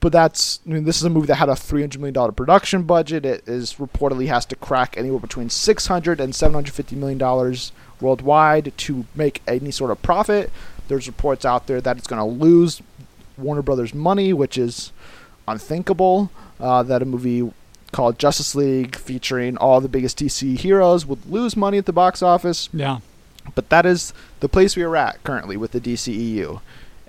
But that's I mean this is a movie that had a three hundred million dollar production budget. It is reportedly has to crack anywhere between six hundred and seven hundred fifty million dollars worldwide to make any sort of profit. There's reports out there that it's going to lose Warner Brothers money, which is unthinkable. Uh, that a movie called Justice League featuring all the biggest DC heroes would lose money at the box office. Yeah. But that is the place we are at currently with the DCEU.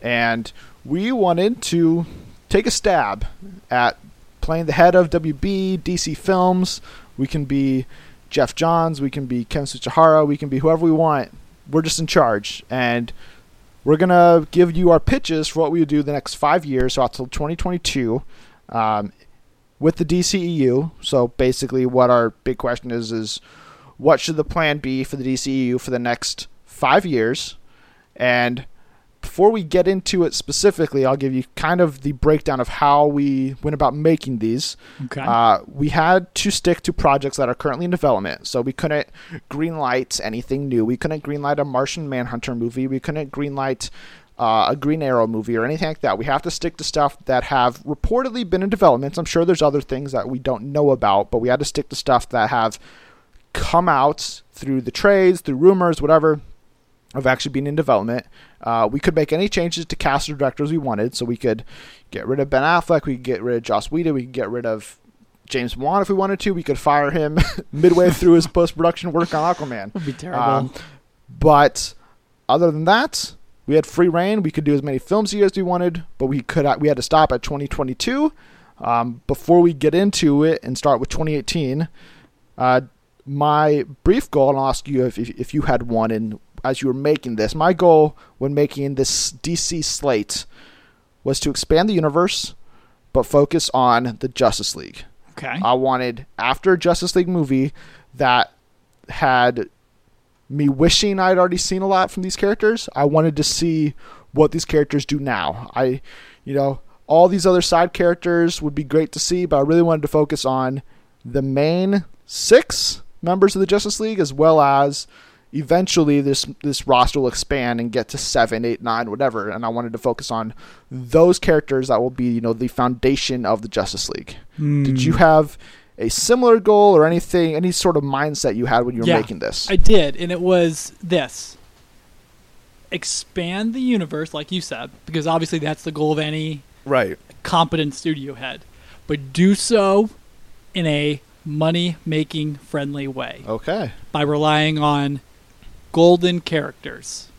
And we wanted to take a stab at playing the head of WB, DC Films. We can be Geoff Johns, we can be Ken Tsujihara, we can be whoever we want. We're just in charge. And we're going to give you our pitches for what we would do the next five years, so out till 2022. Um, with the DCEU. So basically, what our big question is is what should the plan be for the DCEU for the next five years? And before we get into it specifically, I'll give you kind of the breakdown of how we went about making these. Okay. Uh, we had to stick to projects that are currently in development. So we couldn't greenlight anything new. We couldn't greenlight a Martian Manhunter movie. We couldn't greenlight uh, a Green Arrow movie or anything like that. We have to stick to stuff that have reportedly been in development. I'm sure there's other things that we don't know about, but we had to stick to stuff that have come out through the trades, through rumors, whatever, of actually being in development. Uh, we could make any changes to cast or directors we wanted. So we could get rid of Ben Affleck, we could get rid of Joss Whedon, we could get rid of James Wan if we wanted to. We could fire him midway through his post production work on Aquaman. Would be terrible. Um, but other than that, we had free reign. We could do as many films here as we wanted, but we could we had to stop at 2022. Um, before we get into it and start with 2018, uh, my brief goal, and I'll ask you if, if, if you had one, and as you were making this, my goal when making this DC slate was to expand the universe, but focus on the Justice League. okay. I wanted after a Justice League movie that had me wishing I'd already seen a lot from these characters. I wanted to see what these characters do now. I, you know, all these other side characters would be great to see, but I really wanted to focus on the main six members of the Justice League as well as eventually this this roster will expand and get to seven, eight, nine, whatever. And I wanted to focus on those characters that will be, you know, the foundation of the Justice League. Did you hmm. have a similar goal or anything, any sort of mindset you had when you were Yeah, making this? I did, and it was this: expand the universe, like you said, because obviously that's the goal of any right. competent studio head, but do so in a money making friendly way Okay. by relying on golden characters.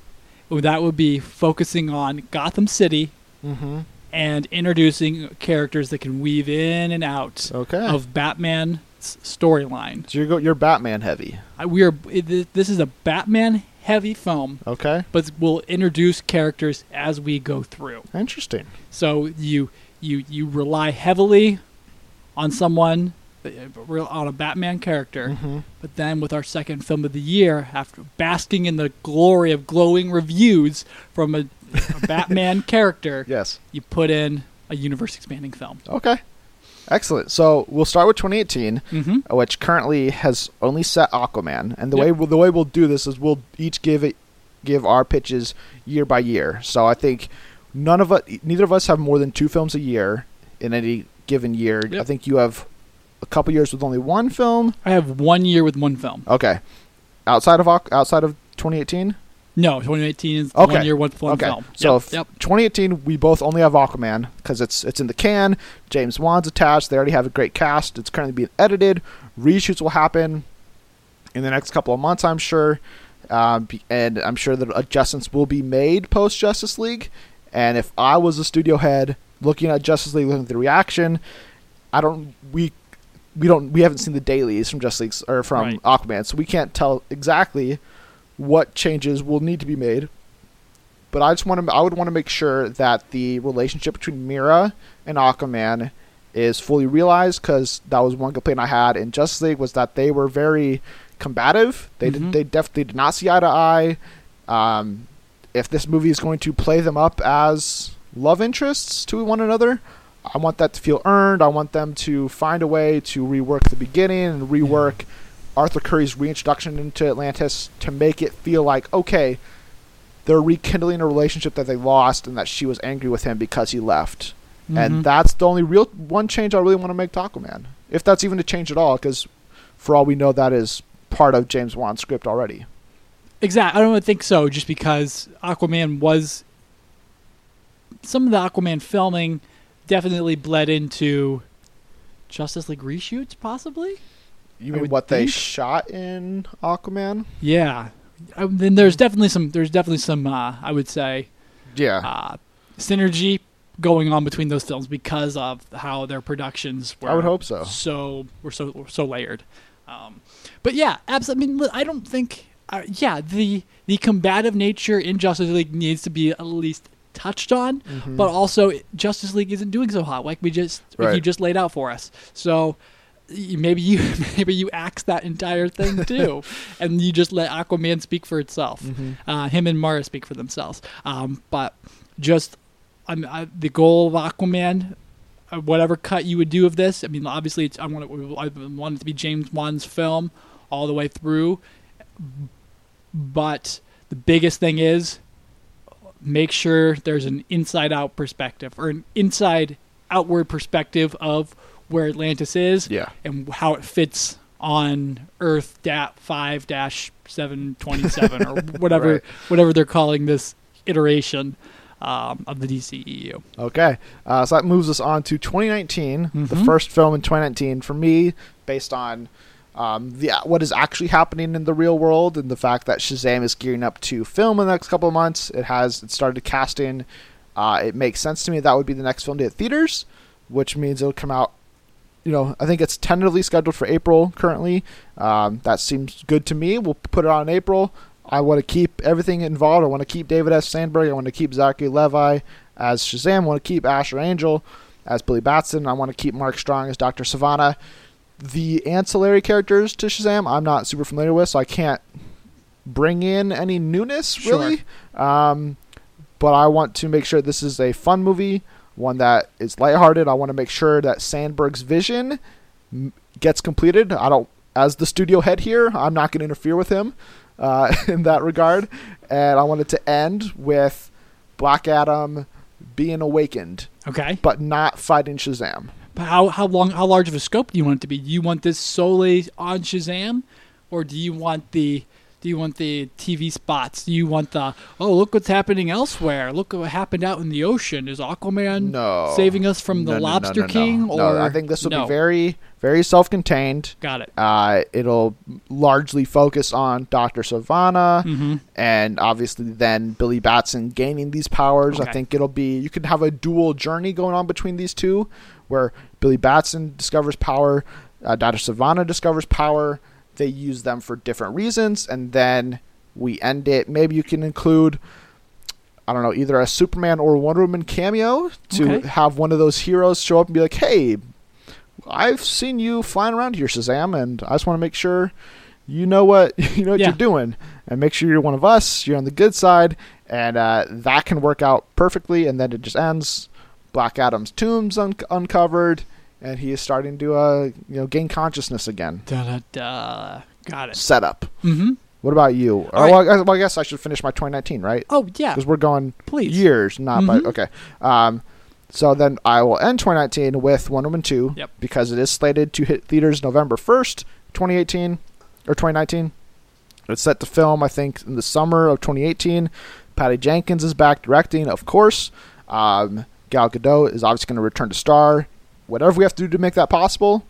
That would be focusing on Gotham City Mm-hmm. And introducing characters that can weave in and out Okay. of Batman's storyline. so you're go- you're Batman heavy. I- We are it- this is a Batman heavy film, Okay. but we'll introduce characters as we go through. Interesting. So you you you rely heavily on someone uh, real- on a Batman character, Mm-hmm. but then with our second film of the year, after basking in the glory of glowing reviews from a, a Batman character, Yes. you put in a universe expanding film. Okay. Excellent. So we'll start with 2018, Mm-hmm. which currently has only set Aquaman, and the Yep. way we'll, the way we'll do this is we'll each give it give our pitches year by year. So I think none of us, neither of us, have more than two films a year in any given year. I think you have a couple years with only one film. I have one year with one film. Okay. Outside of outside of 2018. No, 2018 is Okay. one year, one, one okay. film. So yep, yep. 2018, we both only have Aquaman because it's it's in the can. James Wan's attached. They already have a great cast. It's currently being edited. Reshoots will happen in the next couple of months, I'm sure. Um, and I'm sure that adjustments will be made post Justice League. And if I was a studio head looking at Justice League, looking at the reaction, I don't we we don't we haven't seen the dailies from Justice League or from Right. Aquaman, so we can't tell exactly what changes will need to be made. But I just want to I would want to make sure that the relationship between Mera and Aquaman is fully realized because that was one complaint I had in Justice League was that they were very combative. They Mhm. did, they definitely did not see eye to eye. Um, if this movie is going to play them up as love interests to one another, I want that to feel earned. I want them to find a way to rework the beginning and rework Arthur Curry's reintroduction into Atlantis to make it feel like okay, they're rekindling a relationship that they lost and that she was angry with him because he left. Mhm. And that's the only real one change I really want to make to Aquaman. If that's even a change at all, because for all we know, that is part of James Wan's script already. Exactly. I don't think so, just because Aquaman was. Some of the Aquaman filming definitely bled into Justice League reshoots, possibly. You mean what they shot in Aquaman? Yeah. I, then there's definitely some. There's definitely some. Uh, I would say Yeah. uh, synergy going on between those films because of how their productions were. I would hope so. So we're so so layered. Um, but yeah, absolutely. I mean, I don't think. Uh, yeah, the the combative nature in Justice League needs to be at least touched on, Mhm. but also Justice League isn't doing so hot like we just like you just laid out for us. So maybe you maybe you axe that entire thing too, and you just let Aquaman speak for itself. Mhm. Uh, him and Mera speak for themselves. Um, but just I'm, I, the goal of Aquaman, uh, whatever cut you would do of this. I mean, obviously, it's, I want it, I want it to be James Wan's film all the way through. But the biggest thing is make sure there's an inside out perspective or an inside outward perspective of where Atlantis is Yeah. and how it fits on Earth DAT five dash seven twenty seven or whatever Right. whatever they're calling this iteration um, of the DCEU. Okay, uh, so that moves us on to 2019, the Mhm. first film in 2019 for me, based on um, the what is actually happening in the real world and the fact that Shazam is gearing up to film in the next couple of months. It has it started casting. Uh, it makes sense to me that would be the next film to hit theaters, which means it'll come out. You know, I think it's tentatively scheduled for April currently. Um, that seems good to me. We'll put it on in April. I want to keep everything involved. I want to keep David F. Sandberg. I want to keep Zachary Levi as Shazam. I want to keep Asher Angel as Billy Batson. I want to keep Mark Strong as Dr. Sivana. The ancillary characters to Shazam, I'm not super familiar with, so I can't bring in any newness Sure. really. Um, but I want to make sure this is a fun movie, one that is lighthearted. I want to make sure that Sandberg's vision m- gets completed. I don't, as the studio head here, I'm not going to interfere with him uh, in that regard. And I wanted to end with Black Adam being awakened, Okay. but not fighting Shazam. But how how long how large of a scope do you want it to be? Do you want this solely on Shazam, or do you want the Do you want the TV spots? Do you want the oh look what's happening elsewhere? Look what happened out in the ocean. Is Aquaman No. saving us from the No, Lobster no. King? No, Or I think this will be very, very self-contained. got it. Uh, it'll largely focus on Doctor Sivana, Mm-hmm. and obviously then Billy Batson gaining these powers. I think it'll be you could have a dual journey going on between these two, where Billy Batson discovers power, uh, Doctor Sivana discovers power. They use them for different reasons, and then we end it. Maybe you can include. I don't know, either a Superman or Wonder Woman cameo to Okay. have one of those heroes show up and be like, "Hey, I've seen you flying around here, Shazam, and I just want to make sure you know what you know what Yeah. you're doing, and make sure you're one of us. You're on the good side, and uh, that can work out perfectly. And then it just ends. Black Adam's tomb's un- uncovered, and he is starting to uh, you know gain consciousness again. Da da da. Got it. Setup. Mm-hmm. What about you? All Or, well, I guess- well, I guess I should finish my 2019, right? Oh yeah. Because we're going Please. years, not by Mhm. okay. Um, so then I will end 2019 with Wonder Woman 2 Yep. because it is slated to hit theaters November 1st, 2018 or 2019. It's set to film, I think, in the summer of 2018. Patty Jenkins is back directing, of course. Um, Gal Gadot is obviously going to return to star. Whatever we have to do to make that possible.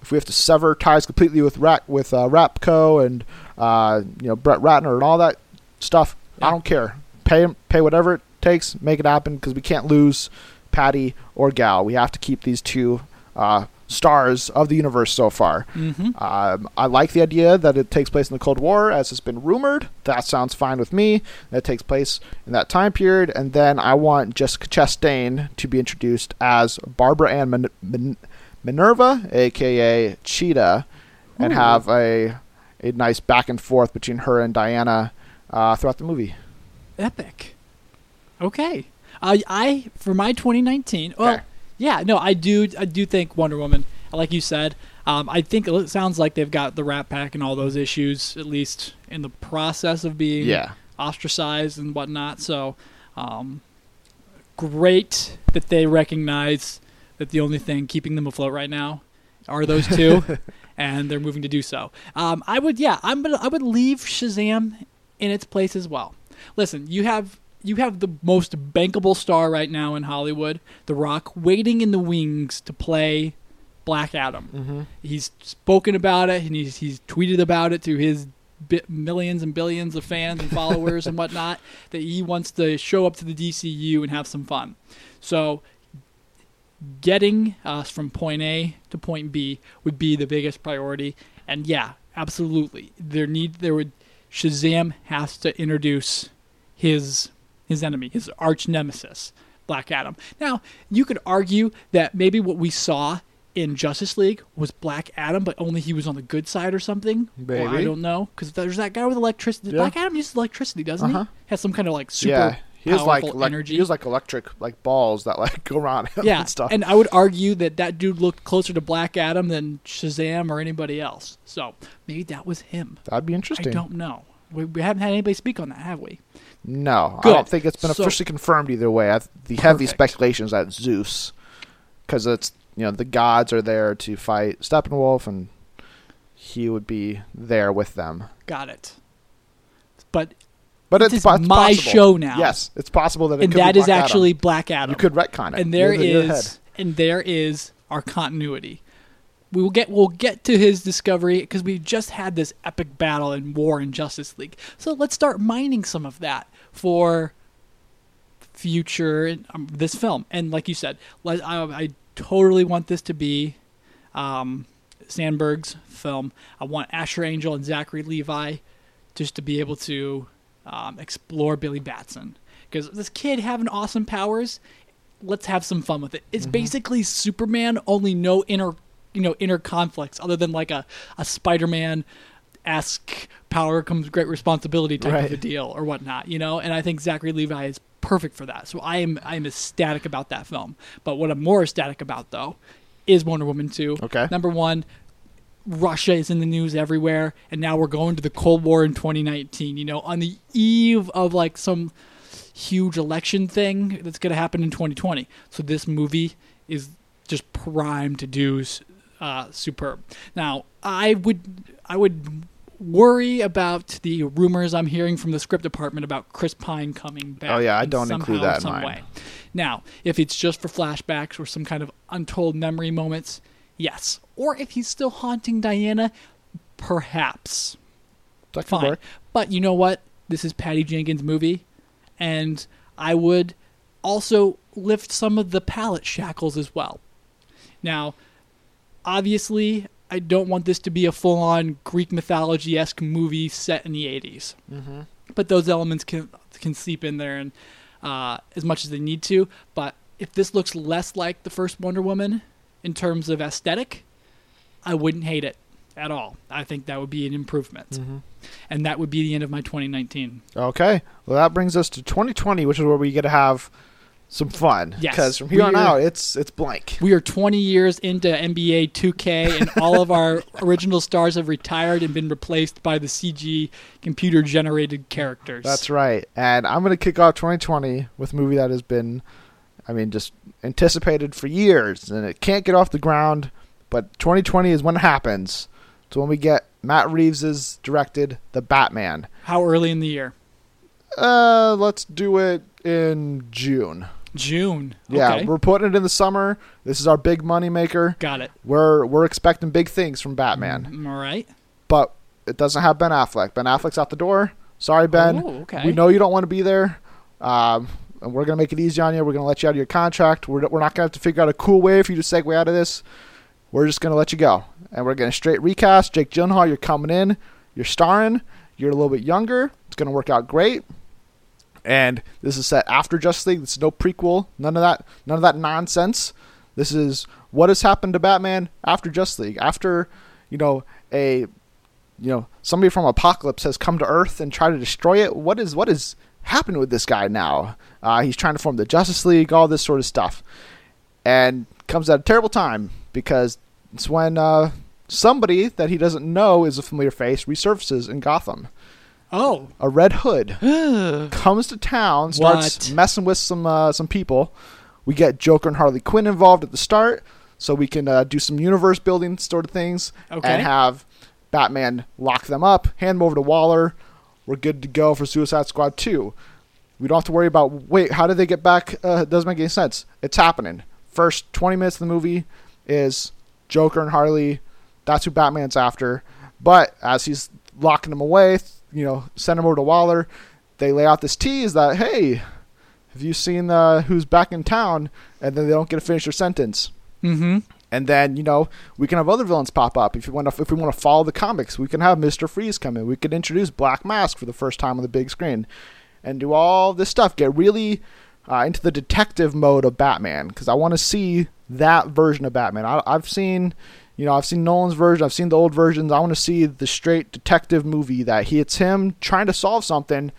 If we have to sever ties completely with Rat with uh, RatPac and uh, you know Brett Ratner and all that stuff, I don't care. Pay pay whatever it takes, make it happen because we can't lose Patty or Gal. We have to keep these two uh, stars of the universe so far. Mm-hmm. Um, I like the idea that it takes place in the Cold War, as has been rumored. That sounds fine with me. That takes place in that time period, and then I want Jessica Chastain to be introduced as Barbara Ann Min- Min- Minerva, aka Cheetah, and Ooh. have a a nice back and forth between her and Diana uh, throughout the movie. Epic. Okay. I I for my 2019. Well, Okay. Yeah, no, I do I do think Wonder Woman. Like you said, um, I think it sounds like they've got the RatPac and all those issues at least in the process of being Yeah. ostracized and whatnot. So, um, great that they recognize that the only thing keeping them afloat right now are those two, and they're moving to do so. Um, I would, yeah, I'm gonna, I would leave Shazam in its place as well. Listen, you have you have the most bankable star right now in Hollywood, The Rock, waiting in the wings to play Black Adam. Mm-hmm. He's spoken about it and he's he's tweeted about it to his bi- millions and billions of fans and followers and whatnot that he wants to show up to the DCU and have some fun. So getting us from point A to point B would be the biggest priority. And yeah, absolutely. There need there would Shazam has to introduce his his enemy, his arch nemesis, Black Adam. Now, you could argue that maybe what we saw in Justice League was Black Adam, but only he was on the good side or something. Or I don't know because there's that guy with electricity. Yeah. Black Adam uses electricity, doesn't Uh-huh. he? Has some kind of like super yeah. He has like energy. he has like electric like balls that like go around him yeah, and stuff. and I would argue that that dude looked closer to Black Adam than Shazam or anybody else. So maybe that was him. That'd be interesting. I don't know. We, we haven't had anybody speak on that, have we? No, Good. I don't think it's been So- officially confirmed either way. I, the heavy speculation is that Zeus, because it's you know the gods are there to fight Steppenwolf, and he would be there with them. Got it. But But It it's, it's my possible. show now. Yes, it's possible that it and that is Adam. actually Black Adam. you could retcon it. and there You're the- you're ahead. is and there is our continuity. We will get we'll get to his discovery because we just had this epic battle in War in Justice League. So let's start mining some of that for future um, this film. And like you said, let, I, I totally want this to be um, Sandberg's film. I want Asher Angel and Zachary Levi just to be able to um, explore Billy Batson because this kid having awesome powers. Let's have some fun with it. It's basically Superman, only no inner, you know, inner conflicts other than like a a Spider-Man esque power comes great responsibility type of a deal or whatnot, you know. And I think Zachary Levi is perfect for that. So I am I am ecstatic about that film. But what I'm more ecstatic about though is Wonder Woman 2. Okay. Number one, Russia is in the news everywhere, and now we're going to the Cold War in 2019. You know, on the eve of like some huge election thing that's going to happen in 2020. So this movie is just primed to do uh, superb. Now, I would I would worry about the rumors I'm hearing from the script department about Chris Pine coming back. Oh, yeah, I don't include that in some mine. way. Now, if it's just for flashbacks or some kind of untold memory moments, yes. Or if he's still haunting Diana, perhaps. That Fine. work. But you know what? This is Patty Jenkins' movie, and I would also lift some of the palette shackles as well. Now, obviously, I don't want this to be a full on Greek mythology esque movie set in the 80s. Mm-hmm. But those elements can, can seep in there and uh, as much as they need to. But if this looks less like the first Wonder Woman in terms of aesthetic, I wouldn't hate it at all. I think that would be an improvement. And that would be the end of my 2019. Okay. Well, that brings us to 2020, which is where we get to have some fun. Yes. Because from here on out, it's it's blank. We are 20 years into NBA 2K, and all of our original stars have retired and been replaced by the CG computer generated characters. That's right. And I'm going to kick off 2020 with a movie that has been, I mean, just anticipated for years, and it can't get off the ground. But 2020 is when it happens. It's when we get Matt Reeves's directed The Batman. How early in the year? Uh, let's do it in June. June. Yeah, Okay. we're putting it in the summer. This is our big money maker. Got it. We're we're expecting big things from Batman, Mm, All right. but it doesn't have Ben Affleck. Ben Affleck's out the door. Sorry, Ben. Oh, okay. We know you don't want to be there. Um, and we're gonna make it easy on you. We're gonna let you out of your contract. We're we're not gonna have to figure out a cool way for you to segue out of this. We're just gonna let you go, and we're gonna straight recast. Jake Gyllenhaal, you're coming in. You're starring. You're a little bit younger. It's gonna work out great. And this is set after Justice League. Is no prequel. None of that. None of that nonsense. This is what has happened to Batman after Justice League. After, you know, a, you know, somebody from Apocalypse has come to Earth and tried to destroy it. What is what is happening with this guy now? Uh, he's trying to form the Justice League. All this sort of stuff, and comes at a terrible time because it's when uh, somebody that he doesn't know is a familiar face resurfaces in Gotham Oh. a Red Hood comes to town, starts What? messing with some uh, some people. We get Joker and Harley Quinn involved at the start, so we can uh, do some universe building sort of things, Okay. and have Batman lock them up, hand them over to Waller. We're good to go for Suicide Squad two. We don't have to worry about wait, how did they get back? Uh, it doesn't make any sense. It's happening. First twenty minutes of the movie is Joker and Harley. That's who Batman's after. But as he's locking them away, you know, send them over to Waller. They lay out this tease that hey, have you seen uh, who's back in town? And then they don't get to finish their sentence. Mm-hmm. And then you know we can have other villains pop up if you want to. If we want to follow the comics, we can have Mister Freeze come in. We could introduce Black Mask for the first time on the big screen, and do all this stuff. Get really uh, into the detective mode of Batman because I want to see that version of Batman. I, I've seen, you know, I've seen Nolan's version. I've seen the old versions. I want to see the straight detective movie that he it's him trying to solve something.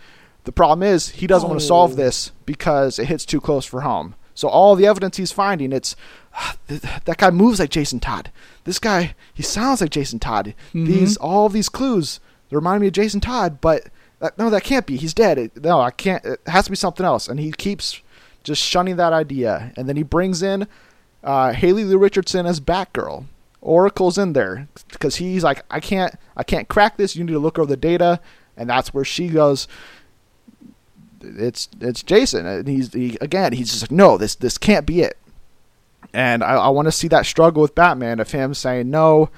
The problem is he doesn't want to solve Oh. this because it hits too close for home. So all the evidence he's finding, it's "Ah, that guy moves like Jason Todd. This guy, he sounds like Jason Todd. These all these clues they remind me of Jason Todd, but uh, no, that can't be. He's dead. It, no, I can't. It has to be something else. And he keeps just shunning that idea. And then he brings in uh, Haley Lu Richardson as Batgirl. Oracle's in there because he's like, I can't, I can't crack this. You need to look over the data, and that's where she goes. It's it's Jason, and he's he, again. He's just like, no, this this can't be it. And I, I want to see that struggle with Batman of him saying no,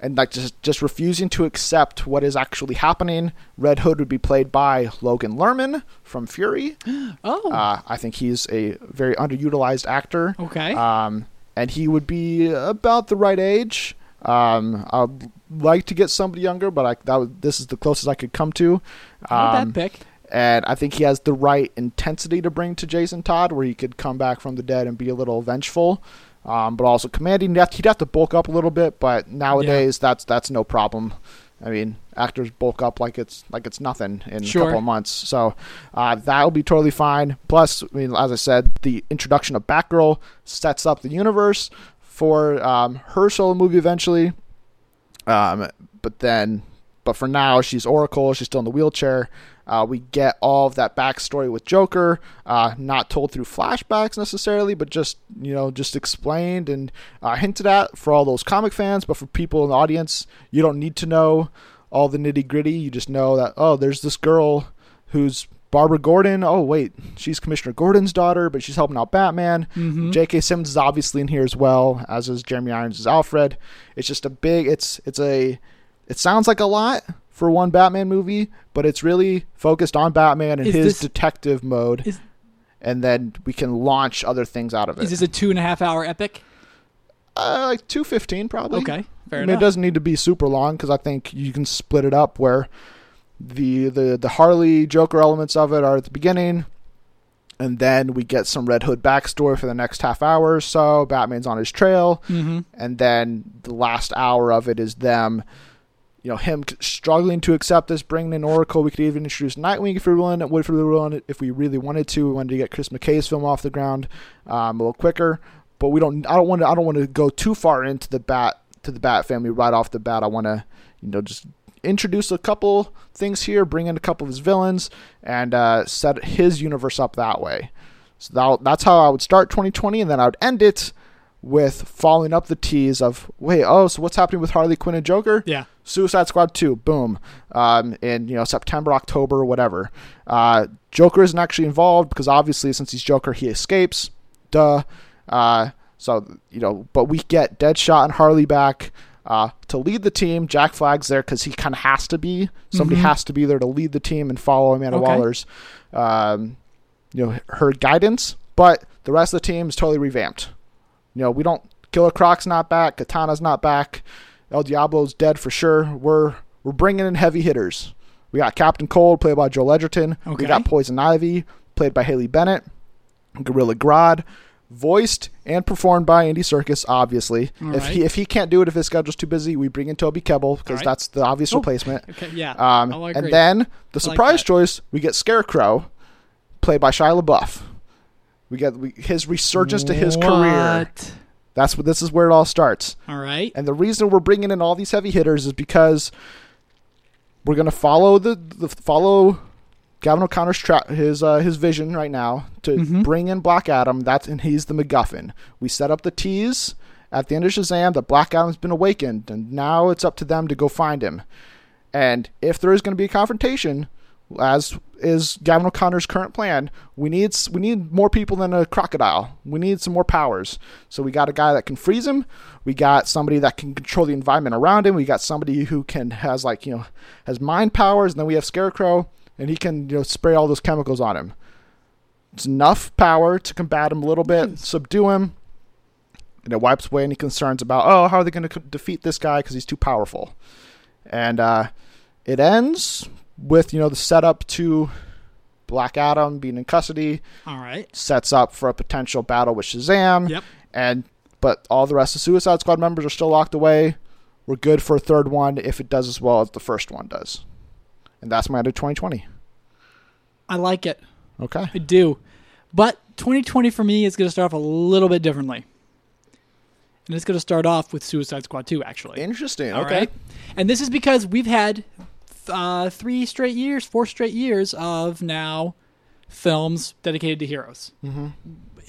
and like just just refusing to accept what is actually happening. Red Hood would be played by Logan Lerman from Fury. Oh. Uh, I think he's a very underutilized actor. okay. Um, and he would be about the right age. Um, I'd like to get somebody younger, but I, that was, this is the closest I could come to. Um, pick. and I think he has the right intensity to bring to Jason Todd, where he could come back from the dead and be a little vengeful, um, but also commanding. He'd have, he'd have to bulk up a little bit, but nowadays that's that's no problem. I mean, actors bulk up like it's like it's nothing in Sure. a couple of months, so uh, that'll be totally fine. Plus, I mean, as I said, the introduction of Batgirl sets up the universe for um, her solo movie eventually. Um, but then, but for now, she's Oracle. She's still in the wheelchair. Uh, we get all of that backstory with Joker, uh, not told through flashbacks necessarily, but just you know, just explained and uh, hinted at for all those comic fans. But for people in the audience, you don't need to know all the nitty gritty. You just know that oh, there's this girl who's Barbara Gordon. Oh wait, she's Commissioner Gordon's daughter, but she's helping out Batman. Mm-hmm. J.K. Simmons is obviously in here as well, as is Jeremy Irons as Alfred. It's just a big. It's it's a. It sounds like a lot for one Batman movie, but it's really focused on Batman and Is his this- detective mode, Is and then we can launch other things out of it. is this a two and a half hour epic? uh, like two fifteen probably? Okay, fair I mean, enough. it doesn't need to be super long because I think you can split it up where the the the Harley Joker elements of it are at the beginning, and then we get some Red Hood backstory for the next half hour or so. Batman's on his trail, hmm and then the last hour of it is them. You know him struggling to accept this, bringing in Oracle. We could even introduce Nightwing if we willing, if we really wanted, if we really wanted to. We wanted to get Chris McKay's film off the ground um, a little quicker, but we don't. I don't want to. I don't want to go too far into the bat to the Bat family right off the bat. I want to, you know, just introduce a couple things here, bring in a couple of his villains, and uh, set his universe up that way. So that, that's how I would start 2020, and then I would end it with following up the tease of wait, oh, so what's happening with Harley Quinn and Joker? Yeah. Suicide Squad 2, boom. Um, in you know September, October, whatever. Uh, Joker isn't actually involved because obviously since he's Joker, he escapes. Duh. Uh, so you know, but we get Deadshot and Harley back uh, to lead the team. Jack Flag's there because he kind of has to be. Somebody Mhm. has to be there to lead the team and follow Amanda Okay. Waller's, um, you know, her guidance. But the rest of the team is totally revamped. You know, we don't. Killer Croc's not back. Katana's not back. El Diablo's dead for sure. We're we're bringing in heavy hitters. We got Captain Cold, played by Joel Edgerton. Okay. We got Poison Ivy, played by Haley Bennett. Gorilla Grodd, voiced and performed by Andy Serkis, Obviously, All if right. he if he can't do it, if his schedule's too busy, we bring in Toby Kebbell because right. that's the obvious Oh, replacement. Okay, yeah. Um, I'll and then the like surprise that. choice, we get Scarecrow, played by Shia LaBeouf. We get we, his resurgence to his career. That's what this is where it all starts. All right. And the reason we're bringing in all these heavy hitters is because we're gonna follow the, the follow Gavin O'Connor's tra- his uh, his vision right now to Mhm. bring in Black Adam. That's and he's the MacGuffin. We set up the tease at the end of Shazam that Black Adam's been awakened, and now it's up to them to go find him. And if there is going to be a confrontation, as is Gavin O'Connor's current plan, we need we need more people than a crocodile. We need some more powers. So we got a guy that can freeze him. We got somebody that can control the environment around him. We got somebody who can has like you know has mind powers. And then we have Scarecrow, and he can you know spray all those chemicals on him. It's enough power to combat him a little bit, subdue him, and it wipes away any concerns about oh how are they going to defeat this guy because he's too powerful. And uh, it ends with you know the setup to Black Adam being in custody, All right. sets up for a potential battle with Shazam. Yep. And but all the rest of Suicide Squad members are still locked away. We're good for a third one if it does as well as the first one does. And that's my end of 2020. I like it. Okay. I do. But 2020 for me is going to start off a little bit differently. And it's going to start off with Suicide Squad 2, actually. Interesting. All okay. right? And this is because we've had uh, three straight years, four straight years of now films dedicated to heroes. Mm-hmm.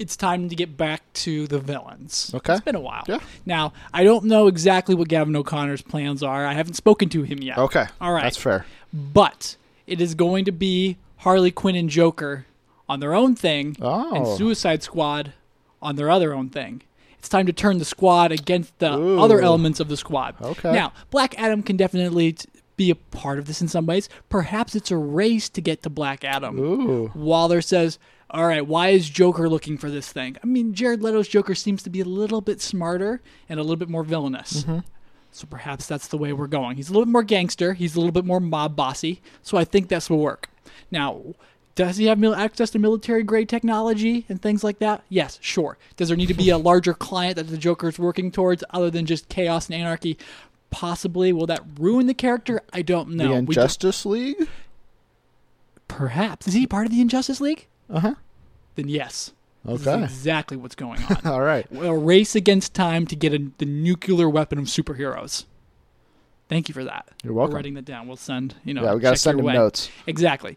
It's time to get back to the villains. Okay. It's been a while. Yeah. Now, I don't know exactly what Gavin O'Connor's plans are. I haven't spoken to him yet. Okay. All right. That's fair. But it is going to be Harley Quinn and Joker on their own thing Oh. and Suicide Squad on their other own thing. It's time to turn the squad against the Ooh. other elements of the squad. Okay. Now, Black Adam can definitely t- be a part of this in some ways. Perhaps it's a race to get to Black Adam. Ooh. Waller says, "All right, why is Joker looking for this thing?" I mean, Jared Leto's Joker seems to be a little bit smarter and a little bit more villainous. Mm-hmm. So perhaps that's the way we're going. He's a little bit more gangster. He's a little bit more mob bossy. So I think this will work. Now, does he have mil- access to military grade technology and things like that? Yes, sure. Does there need to be a larger client that the Joker is working towards other than just chaos and anarchy? Possibly. Will that ruin the character? I don't know. the Injustice League? Perhaps. Is he part of the Injustice League? Uh huh. Then yes. This is Okay. exactly what's going on. All right. a race against time to get a, the nuclear weapon of superheroes. Thank you for that. You're We're welcome. writing that down. We'll send, you know, Yeah, we got to send way. notes. Exactly.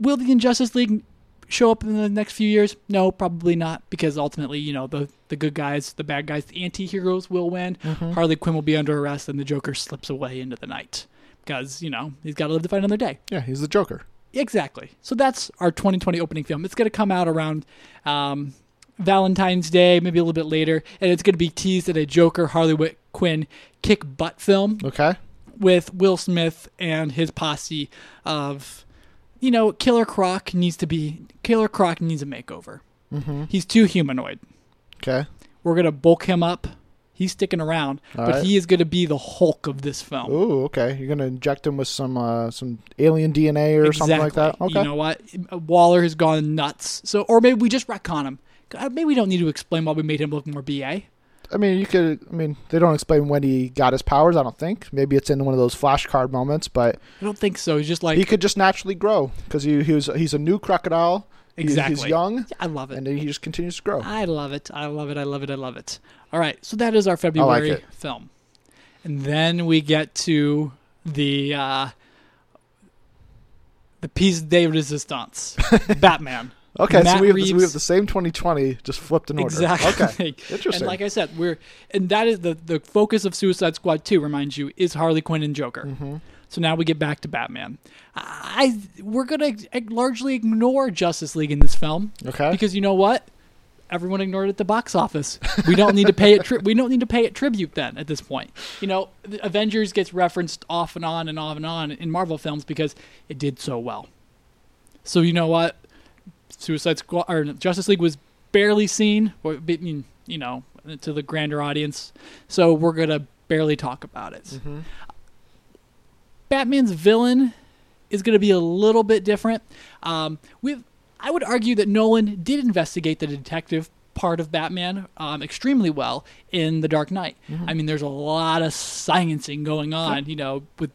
Will the Injustice League show up in the next few years? No, probably not, because ultimately, you know, the the good guys, the bad guys, the anti-heroes will win. Mm-hmm. Harley Quinn will be under arrest, and the Joker slips away into the night because you know he's got to live to fight another day. Yeah, he's the Joker. Exactly. So that's our 2020 opening film. It's going to come out around um, Valentine's Day, maybe a little bit later, and it's going to be teased at a Joker Harley Quinn kick butt film Okay. with Will Smith and his posse of, you know, Killer Croc needs to be Killer Croc needs a makeover. Mm-hmm. He's too humanoid. Okay. We're gonna bulk him up. He's sticking around, All but right. he is gonna be the Hulk of this film. Ooh, okay. You're gonna inject him with some uh, some alien DNA or something like that. Okay. You know what? Waller has gone nuts. So, or maybe we just retcon him. Maybe we don't need to explain why we made him look more BA. I mean, you could. I mean, they don't explain when he got his powers. I don't think. Maybe it's in one of those flashcard moments, but I don't think so. He's just like he could just naturally grow because he, he was he's a new crocodile. Exactly. He's young, I love it. and then he just continues to grow. I love it. I love it. I love it. I love it. All right. So that is our February it. film. And then we get to the uh the piece de resistance. Batman. Okay, Matt so we have, this, we have the same 2020 just flipped in order. Exactly. Okay, interesting. And like I said, we're and that is the the focus of Suicide Squad 2, reminds you, is Harley Quinn and Joker. Mm-hmm. So now we get back to Batman. I we're gonna largely ignore Justice League in this film okay. because you know what? Everyone ignored it at the box office. We don't need to pay it. Tri- we don't need to pay it tribute then. At this point, you know, the Avengers gets referenced off and on and off and on in Marvel films because it did so well. So you know what? Suicide Squad or Justice League was barely seen, or you know, to the grander audience. So we're gonna barely talk about it. Mhm. Batman's villain is going to be a little bit different. Um, we've, I would argue that Nolan did investigate the detective part of Batman um, extremely well in The Dark Knight. I mean, there's a lot of sciencing going on, you know, with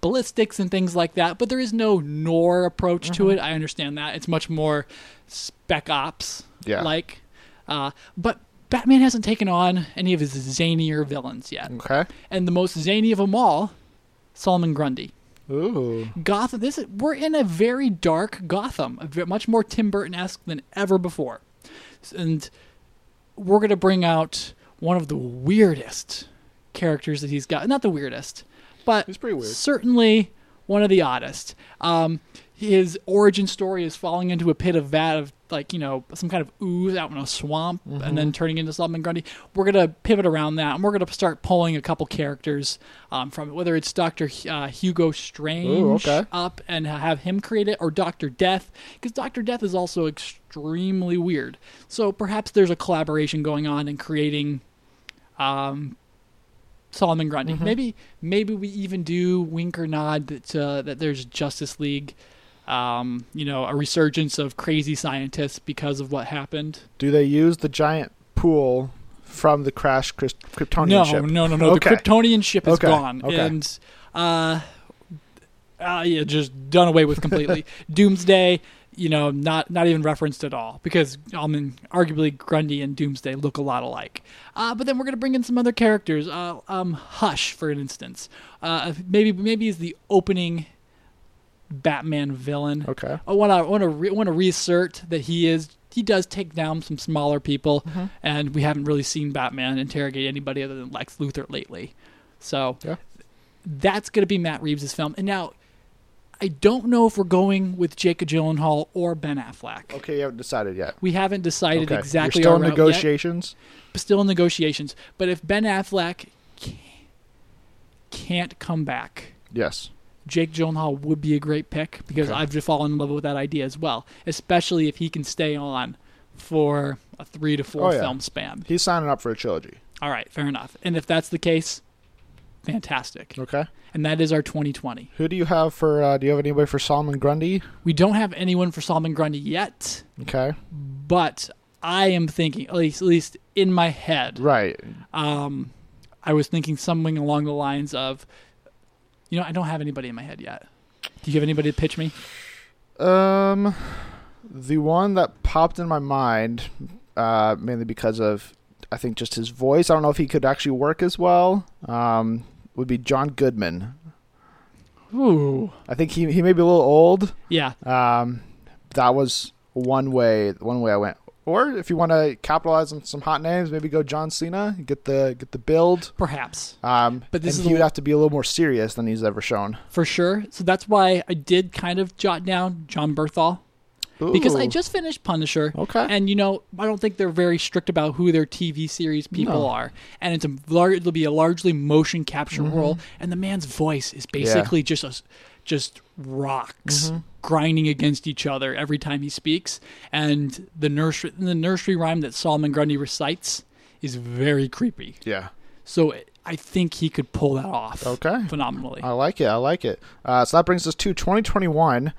ballistics and things like that, but there is no noir approach to it. I understand that. It's much more spec ops Yeah. like. Uh, but Batman hasn't taken on any of his zanier villains yet. Okay. And the most zany of them all, Solomon Grundy. Ooh. Gotham. This is, we're in a very dark Gotham, much more Tim Burton esque than ever before, and we're gonna bring out one of the weirdest characters that he's got. Not the weirdest, but He's pretty weird. certainly one of the oddest. Um, his origin story is falling into a pit of vat of like you know some kind of ooze out in a swamp and Mm-hmm. then turning into Solomon Grundy. We're gonna pivot around that and we're gonna start pulling a couple characters um, from it, whether it's Doctor uh, Hugo Strange Ooh, okay. up and have him create it, or Doctor Death because Doctor Death is also extremely weird. So perhaps there's a collaboration going on in creating. Um, Solomon Grundy. Mm-hmm. Maybe maybe we even do wink or nod that uh, that there's Justice League, um, you know, a resurgence of crazy scientists because of what happened. Do they use the giant pool from the crash Kryp- Kryptonian no, ship? no, no, no. Okay. The Kryptonian ship is Okay, gone, okay. and uh, uh, yeah, just done away with completely. Doomsday, you know, not not even referenced at all because I mean, arguably Grundy and Doomsday look a lot alike. Uh, but then we're gonna bring in some other characters. Uh, um, Hush, for instance, uh, maybe maybe is the opening Batman villain. Okay. I want to want to re- want to reassert that he is he does take down some smaller people, Mm-hmm. and we haven't really seen Batman interrogate anybody other than Lex Luthor lately. So Yeah. that's going to be Matt Reeves' film. And now I don't know if we're going with Jacob Gyllenhaal or Ben Affleck. Okay, you haven't decided yet. We haven't decided Okay. exactly. You're still in negotiations. Yet. Still in negotiations. But if Ben Affleck can't come back, Yes. Jake Gyllenhaal would be a great pick because Okay. I've just fallen in love with that idea as well, especially if he can stay on for a three to four Oh, yeah. film span. He's signing up for a trilogy. All right, fair enough. And if that's the case, fantastic. Okay. And that is our 2020. Who do you have for? Uh, do you have anybody for Solomon Grundy? We don't have anyone for Solomon Grundy yet, Okay. but I am thinking, at least, at least in my head, Right. um, I was thinking something along the lines of, you know, I don't have anybody in my head yet. Do you have anybody to pitch me? Um, the one that popped in my mind, uh, mainly because of, I think just his voice. I don't know if he could actually work as well. Um, would be John Goodman. Ooh, I think he he may be a little old. yeah. Um, that was one way. One way I went. Or if you want to capitalize on some hot names, maybe go John Cena. Get the get the build. Perhaps. Um, But this and is he would have to be a little more serious than he's ever shown. For sure. So that's why I did kind of jot down Jon Bernthal. Because I just finished Punisher. Okay. And you know, I don't think they're very strict about who their TV series people No. are. And it's a lar- it'll be a largely motion capture Mm-hmm. role and the man's voice is basically just a just rocks grinding against each other every time he speaks and the nursery the nursery rhyme that Solomon Grundy recites is very creepy. yeah. So I think he could pull that off. Okay. Phenomenally. I like it. I like it. Uh, so that brings us to 2021. And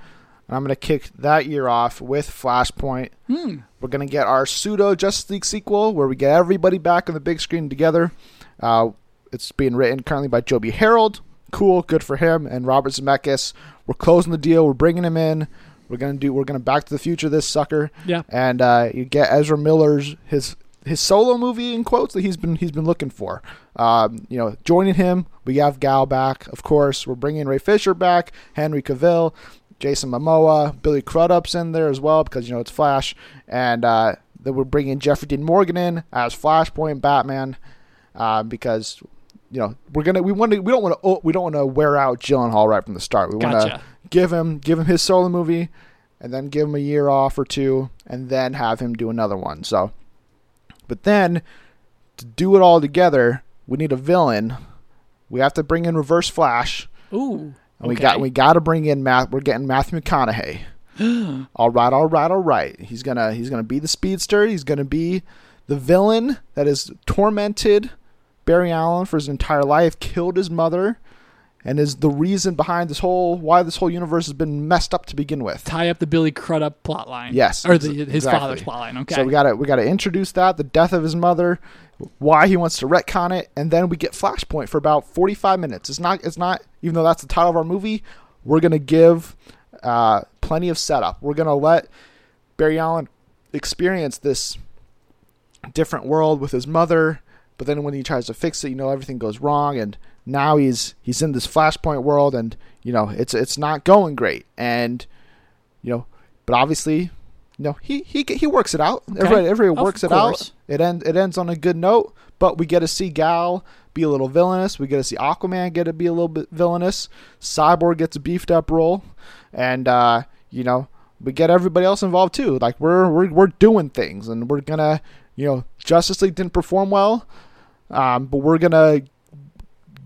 I'm going to kick that year off with Flashpoint. Hmm. We're going to get our pseudo Justice League sequel where we get everybody back on the big screen together. Uh, it's being written currently by Joby Harold. Cool, good for him. And Robert Zemeckis. We're closing the deal. We're bringing him in. We're gonna do. We're gonna Back to the Future this sucker. Yeah. And uh, you get Ezra Miller's his his solo movie in quotes that he's been he's been looking for. Um, you know, joining him, we have Gal back, of course. We're bringing Ray Fisher back, Henry Cavill, Jason Momoa, Billy Crudup's in there as well because you know it's Flash, and uh, then we're bringing Jeffrey Dean Morgan in as Flashpoint Batman uh, because you know we're gonna we want to we don't want to oh, we don't want to wear out Gyllenhaal right from the start. We want to Gotcha. give him give him his solo movie, and then give him a year off or two, and then have him do another one. So, but then to do it all together, we need a villain. We have to bring in Reverse Flash, Ooh. and we okay. got we got to bring in Matt. We're getting Matthew McConaughey. all right, all right, all right. He's gonna he's gonna be the speedster. He's gonna be the villain that is tormented Barry Allen for his entire life, killed his mother, and is the reason behind this whole why this whole universe has been messed up to begin with. tie up the Billy Crudup plot line. Yes, Or the, his exactly. father's plot line. Okay. So we gotta we gotta introduce that, the death of his mother, why he wants to retcon it, and then we get Flashpoint for about forty five minutes. It's not it's not even though that's the title of our movie, we're gonna give uh, plenty of setup. We're gonna let Barry Allen experience this different world with his mother, but then when he tries to fix it, you know everything goes wrong, and now he's he's in this Flashpoint world, and you know it's it's not going great, and you know, but obviously, you know he he he works it out. Everybody everybody Of works it course. out. It end it ends on a good note, but we get to see Gal be a little villainous. We get to see Aquaman get to be a little bit villainous. Cyborg gets a beefed up role, and uh, you know we get everybody else involved too. Like we're we're we're doing things, and we're gonna you know Justice League didn't perform well, um, but we're gonna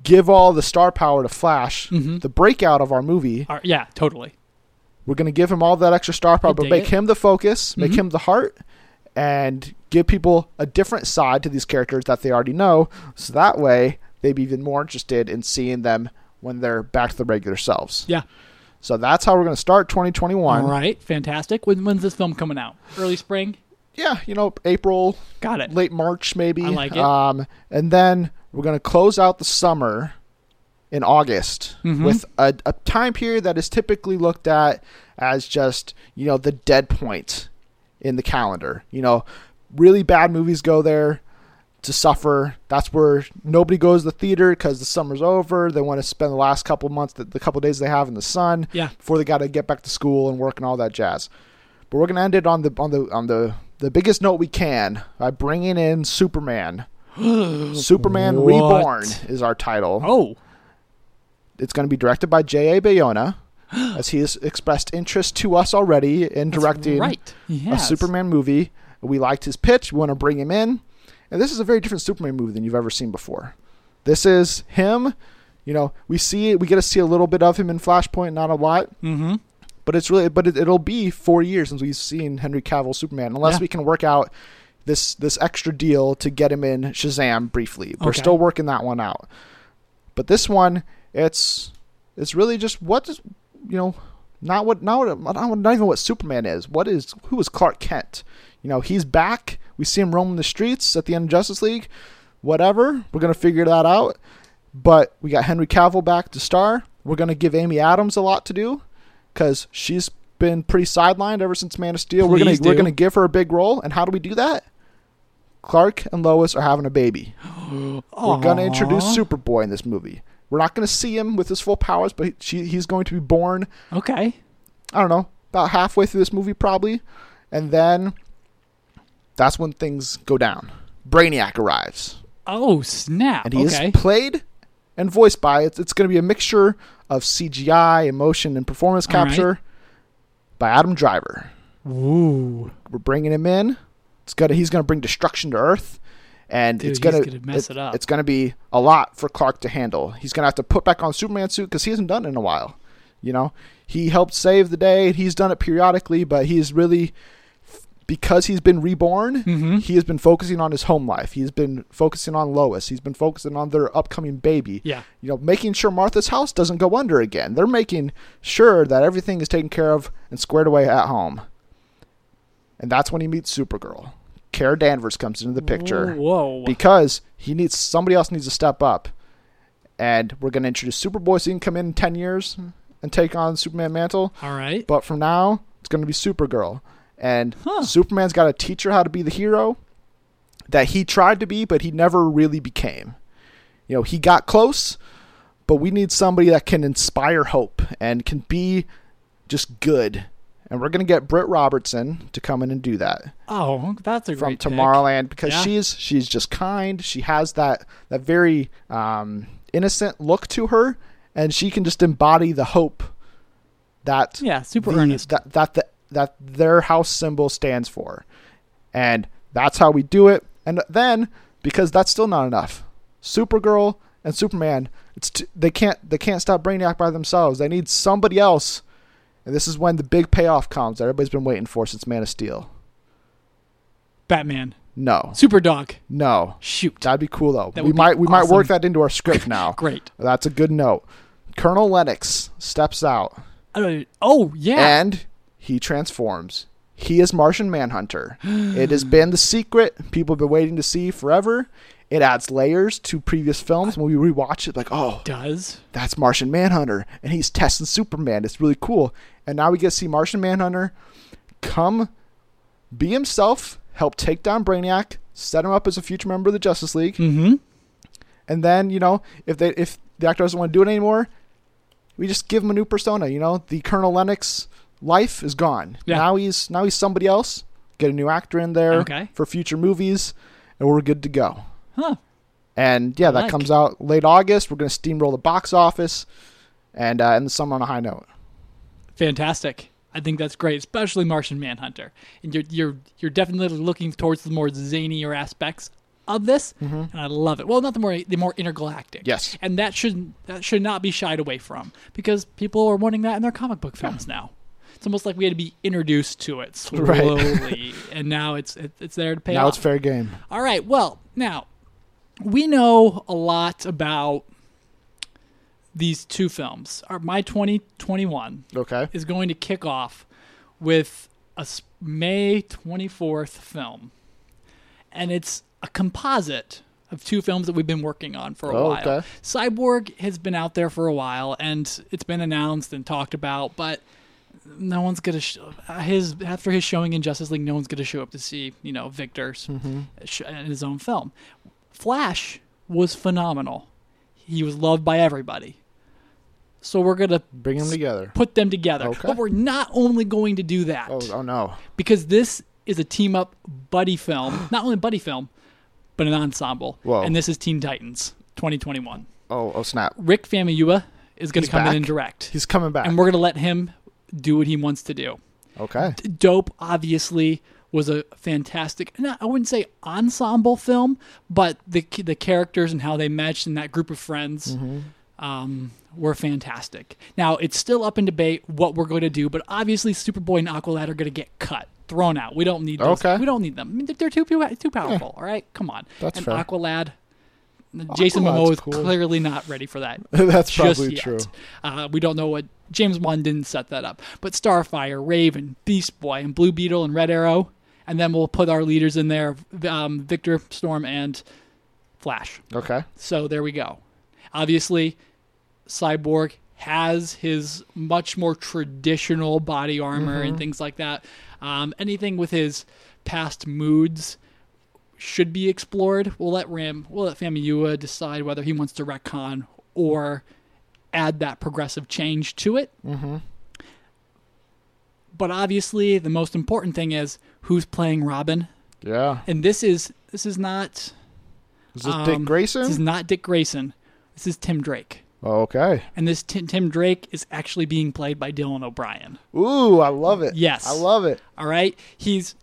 give all the star power to Flash, Mhm. the breakout of our movie. Right, yeah, totally. We're gonna give him all that extra star power, but make it. him the focus, make Mhm. him the heart, and give people a different side to these characters that they already know. So that way, they'd be even more interested in seeing them when they're back to the regular selves. Yeah. So that's how we're gonna start 2021. All right, fantastic. When, when's this film coming out? Early spring? Yeah, you know, April, Got it. late March maybe. I like it. Um, and then we're gonna close out the summer in August Mhm. with a, a time period that is typically looked at as just you know the dead point in the calendar. You know, really bad movies go there to suffer. That's where nobody goes to the theater because the summer's over. They want to spend the last couple months, the, the couple days they have in the sun, Yeah. before they got to get back to school and work and all that jazz. But we're gonna end it on the on the on the the biggest note we can by bringing in Superman. Superman What? Reborn is our title. Oh, It's going to be directed by J.A. Bayona, as he has expressed interest to us already in that's directing right. a Superman movie. We liked his pitch. We want to bring him in. And this is a very different Superman movie than you've ever seen before. This is him. You know, we see we get to see a little bit of him in Flashpoint, not a lot, Mm-hmm. But it's really but it, it'll be four years since we've seen Henry Cavill Superman, unless Yeah. we can work out this this extra deal to get him in Shazam briefly. We're Okay. still working that one out. But this one, it's it's really just what does you know not what not what not even what Superman is. What is who is Clark Kent? You know he's back. We see him roaming the streets at the end of Justice League. Whatever, we're gonna figure that out. But we got Henry Cavill back to star. We're gonna give Amy Adams a lot to do because she's been pretty sidelined ever since Man of Steel. we're gonna Please we're gonna give her a big role. And how do we do that? Clark and Lois are having a baby. We're gonna introduce Superboy in this movie. We're not gonna see him with his full powers, but he, she, he's going to be born. Okay. I don't know about halfway through this movie probably, And then that's when things go down. Brainiac arrives. Oh snap! And he okay. is played and voiced by it's, it's going to be a mixture of CGI, emotion, and performance All right. capture by Adam Driver. Ooh. We're bringing him in. It's gonna he's gonna bring destruction to Earth, and Dude, it's gonna, gonna mess it up. It's gonna be a lot for Clark to handle. He's gonna have to put back on Superman suit because he hasn't done it in a while. You know, he helped save the day. He's done it periodically, but he's really because he's been reborn. Mhm. He has been focusing on his home life. He's been focusing on Lois. He's been focusing on their upcoming baby Yeah. you know, making sure Martha's house doesn't go under again. They're making sure that everything is taken care of and squared away at home. And that's when he meets Supergirl. Kara Danvers comes into the picture Whoa. because he needs somebody else needs to step up. And we're going to introduce Superboy so he can come in 10 years and take on Superman mantle. All right. But from now, it's going to be Supergirl. And Huh. Superman's got to teach her how to be the hero that he tried to be, but he never really became. You know, he got close, but we need somebody that can inspire hope and can be just good. And we're going to get Britt Robertson to come in and do that Oh, that's a from great pick. Tomorrowland because Yeah. she's she's just kind. She has that that very um, innocent look to her, and she can just embody the hope that Yeah, super the- earnest. that that the, that their house symbol stands for, and that's how we do it. And then because that's still not enough, Supergirl and Superman, it's t- they can't they can't stop Brainiac by themselves. They need somebody else, and this is when the big payoff comes that everybody's been waiting for since Man of Steel. Batman. No, Superdog. No, Shoot. that'd be cool though. That we might we might work that into our script now. Great. That's a good note. Colonel Lennox steps out. Don't- Oh, yeah. and he transforms. He is Martian Manhunter. it has been the secret people have been waiting to see forever. It adds layers to previous films. When we rewatch it, like, oh, Does. that's Martian Manhunter, and he's testing Superman. It's really cool. And now we get to see Martian Manhunter come be himself, help take down Brainiac, set him up as a future member of the Justice League, Mm-hmm. and then you know if they if the actor doesn't want to do it anymore, we just give him a new persona. You know, the Colonel Lennox life is gone. Yeah. Now he's now he's somebody else. Get a new actor in there Okay. for future movies, and we're good to go. Huh. And yeah, that like. comes out late August. We're gonna steamroll the box office, and uh, end the summer on a high note. Fantastic. I think that's great, especially Martian Manhunter. And you're you're you're definitely looking towards the more zanier aspects of this, and I love it. Well, not the more the more intergalactic. Yes. and that should that should not be shied away from because people are wanting that in their comic book films now. It's almost like we had to be introduced to it Right. slowly, and now it's it, it's there to pay now off. it's fair game. All right. Well, now we know a lot about these two films. Our, my 2021 Okay. is going to kick off with a May 24th film. And it's a composite of two films that we've been working on for a Oh, while. okay. Cyborg has been out there for a while and it's been announced and talked about, but no one's gonna sh- his after his showing in Justice League. No one's gonna show up to see you know Victor's mm-hmm. sh- in his own film. Flash was phenomenal. He was loved by everybody. So we're gonna Bring them together. put them together. Okay. But we're not only going to do that Oh, oh no. because this is a team up buddy film, not only a buddy film, but an ensemble. Whoa. And this is Teen Titans 2021. Oh, oh snap. Rick Famuyiwa is going to come in and direct, He's coming back. and we're going to let him do what he wants to do. okay. Dope, obviously, was a fantastic. Not, I wouldn't say ensemble film, but the the characters and how they matched in that group of friends Mm-hmm. um, were fantastic. Now it's still up in debate what we're going to do, but obviously Superboy and Aqualad are going to get cut, thrown out. We don't need those. Okay. We don't need them. I mean, they're too too powerful. All right, come on. That's and fair. Aqualad. Jason Momoa is cool. clearly not ready for that That's just probably yet. true. Uh, we don't know what James Wan didn't set that up, but Starfire, Raven, Beast Boy, and Blue Beetle and Red Arrow, and then we'll put our leaders in there: um, Victor, Storm, and Flash. Okay. So there we go. Obviously, Cyborg has his much more traditional body armor and things like that. Um, anything with his past moods should be explored. We'll let Ram, we'll let Famuyiwa decide whether he wants to retcon or add that progressive change to it. But obviously, the most important thing is who's playing Robin, Yeah. and this is this is not Is this um, Dick Grayson? This is not Dick Grayson. This is Tim Drake, Oh, okay. and this Tim, Tim Drake is actually being played by Dylan O'Brien. Ooh, I love it. Yes. I love it. All right, he's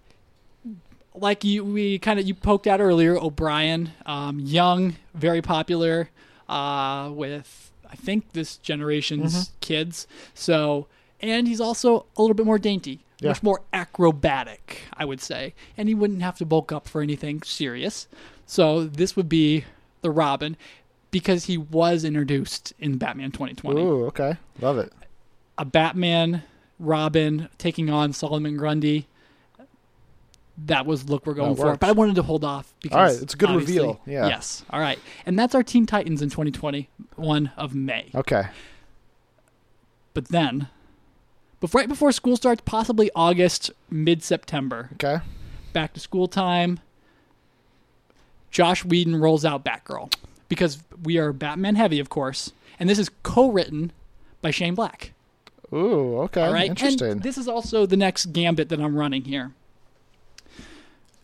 like you. We kind of you poked out earlier. O'Brien, um, young, very popular uh, with I think this generation's Mm-hmm. kids. So, and he's also a little bit more dainty, Yeah. much more acrobatic, I would say. And he wouldn't have to bulk up for anything serious. So this would be the Robin because he was introduced in Batman 2020 Ooh, okay. Love it. a Batman Robin taking on Solomon Grundy. That was look we're going That for. works. But I wanted to hold off because All right, it's a good reveal, yeah. Yes. All right. And that's our Team Titans in 2021 of May. Okay. But then but right before school starts, possibly August, mid September, Okay. back to school time, Joss Whedon rolls out Batgirl. Because we are Batman heavy, of course. And this is co written by Shane Black. Ooh, okay. All right. Interesting. And this is also the next gambit that I'm running here.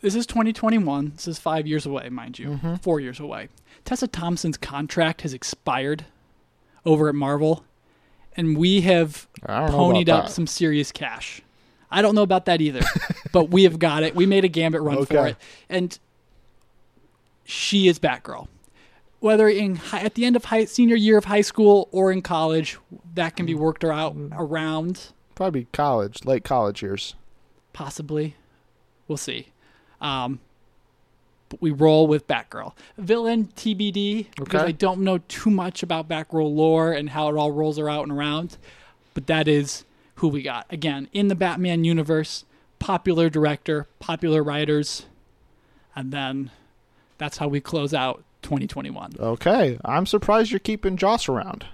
This is 2021. This is five years away, mind you. Mm-hmm. Four years away. Tessa Thompson's contract has expired over at Marvel, and we have I don't know ponied up that. some serious cash. I don't know about that either, but we have got it. We made a gambit run for it, and she is Batgirl. Whether in hi- at the end of high, senior year of high school or in college, that can be worked out around Probably college, late college years. possibly. We'll see. Um, but we roll with Batgirl. Villain TBD because Okay. I don't know too much about Batgirl lore and how it all rolls around and around. But that is who we got. Again, in the Batman universe, popular director, popular writers, and then that's how we close out 2021. Okay. I'm surprised you're keeping Joss around.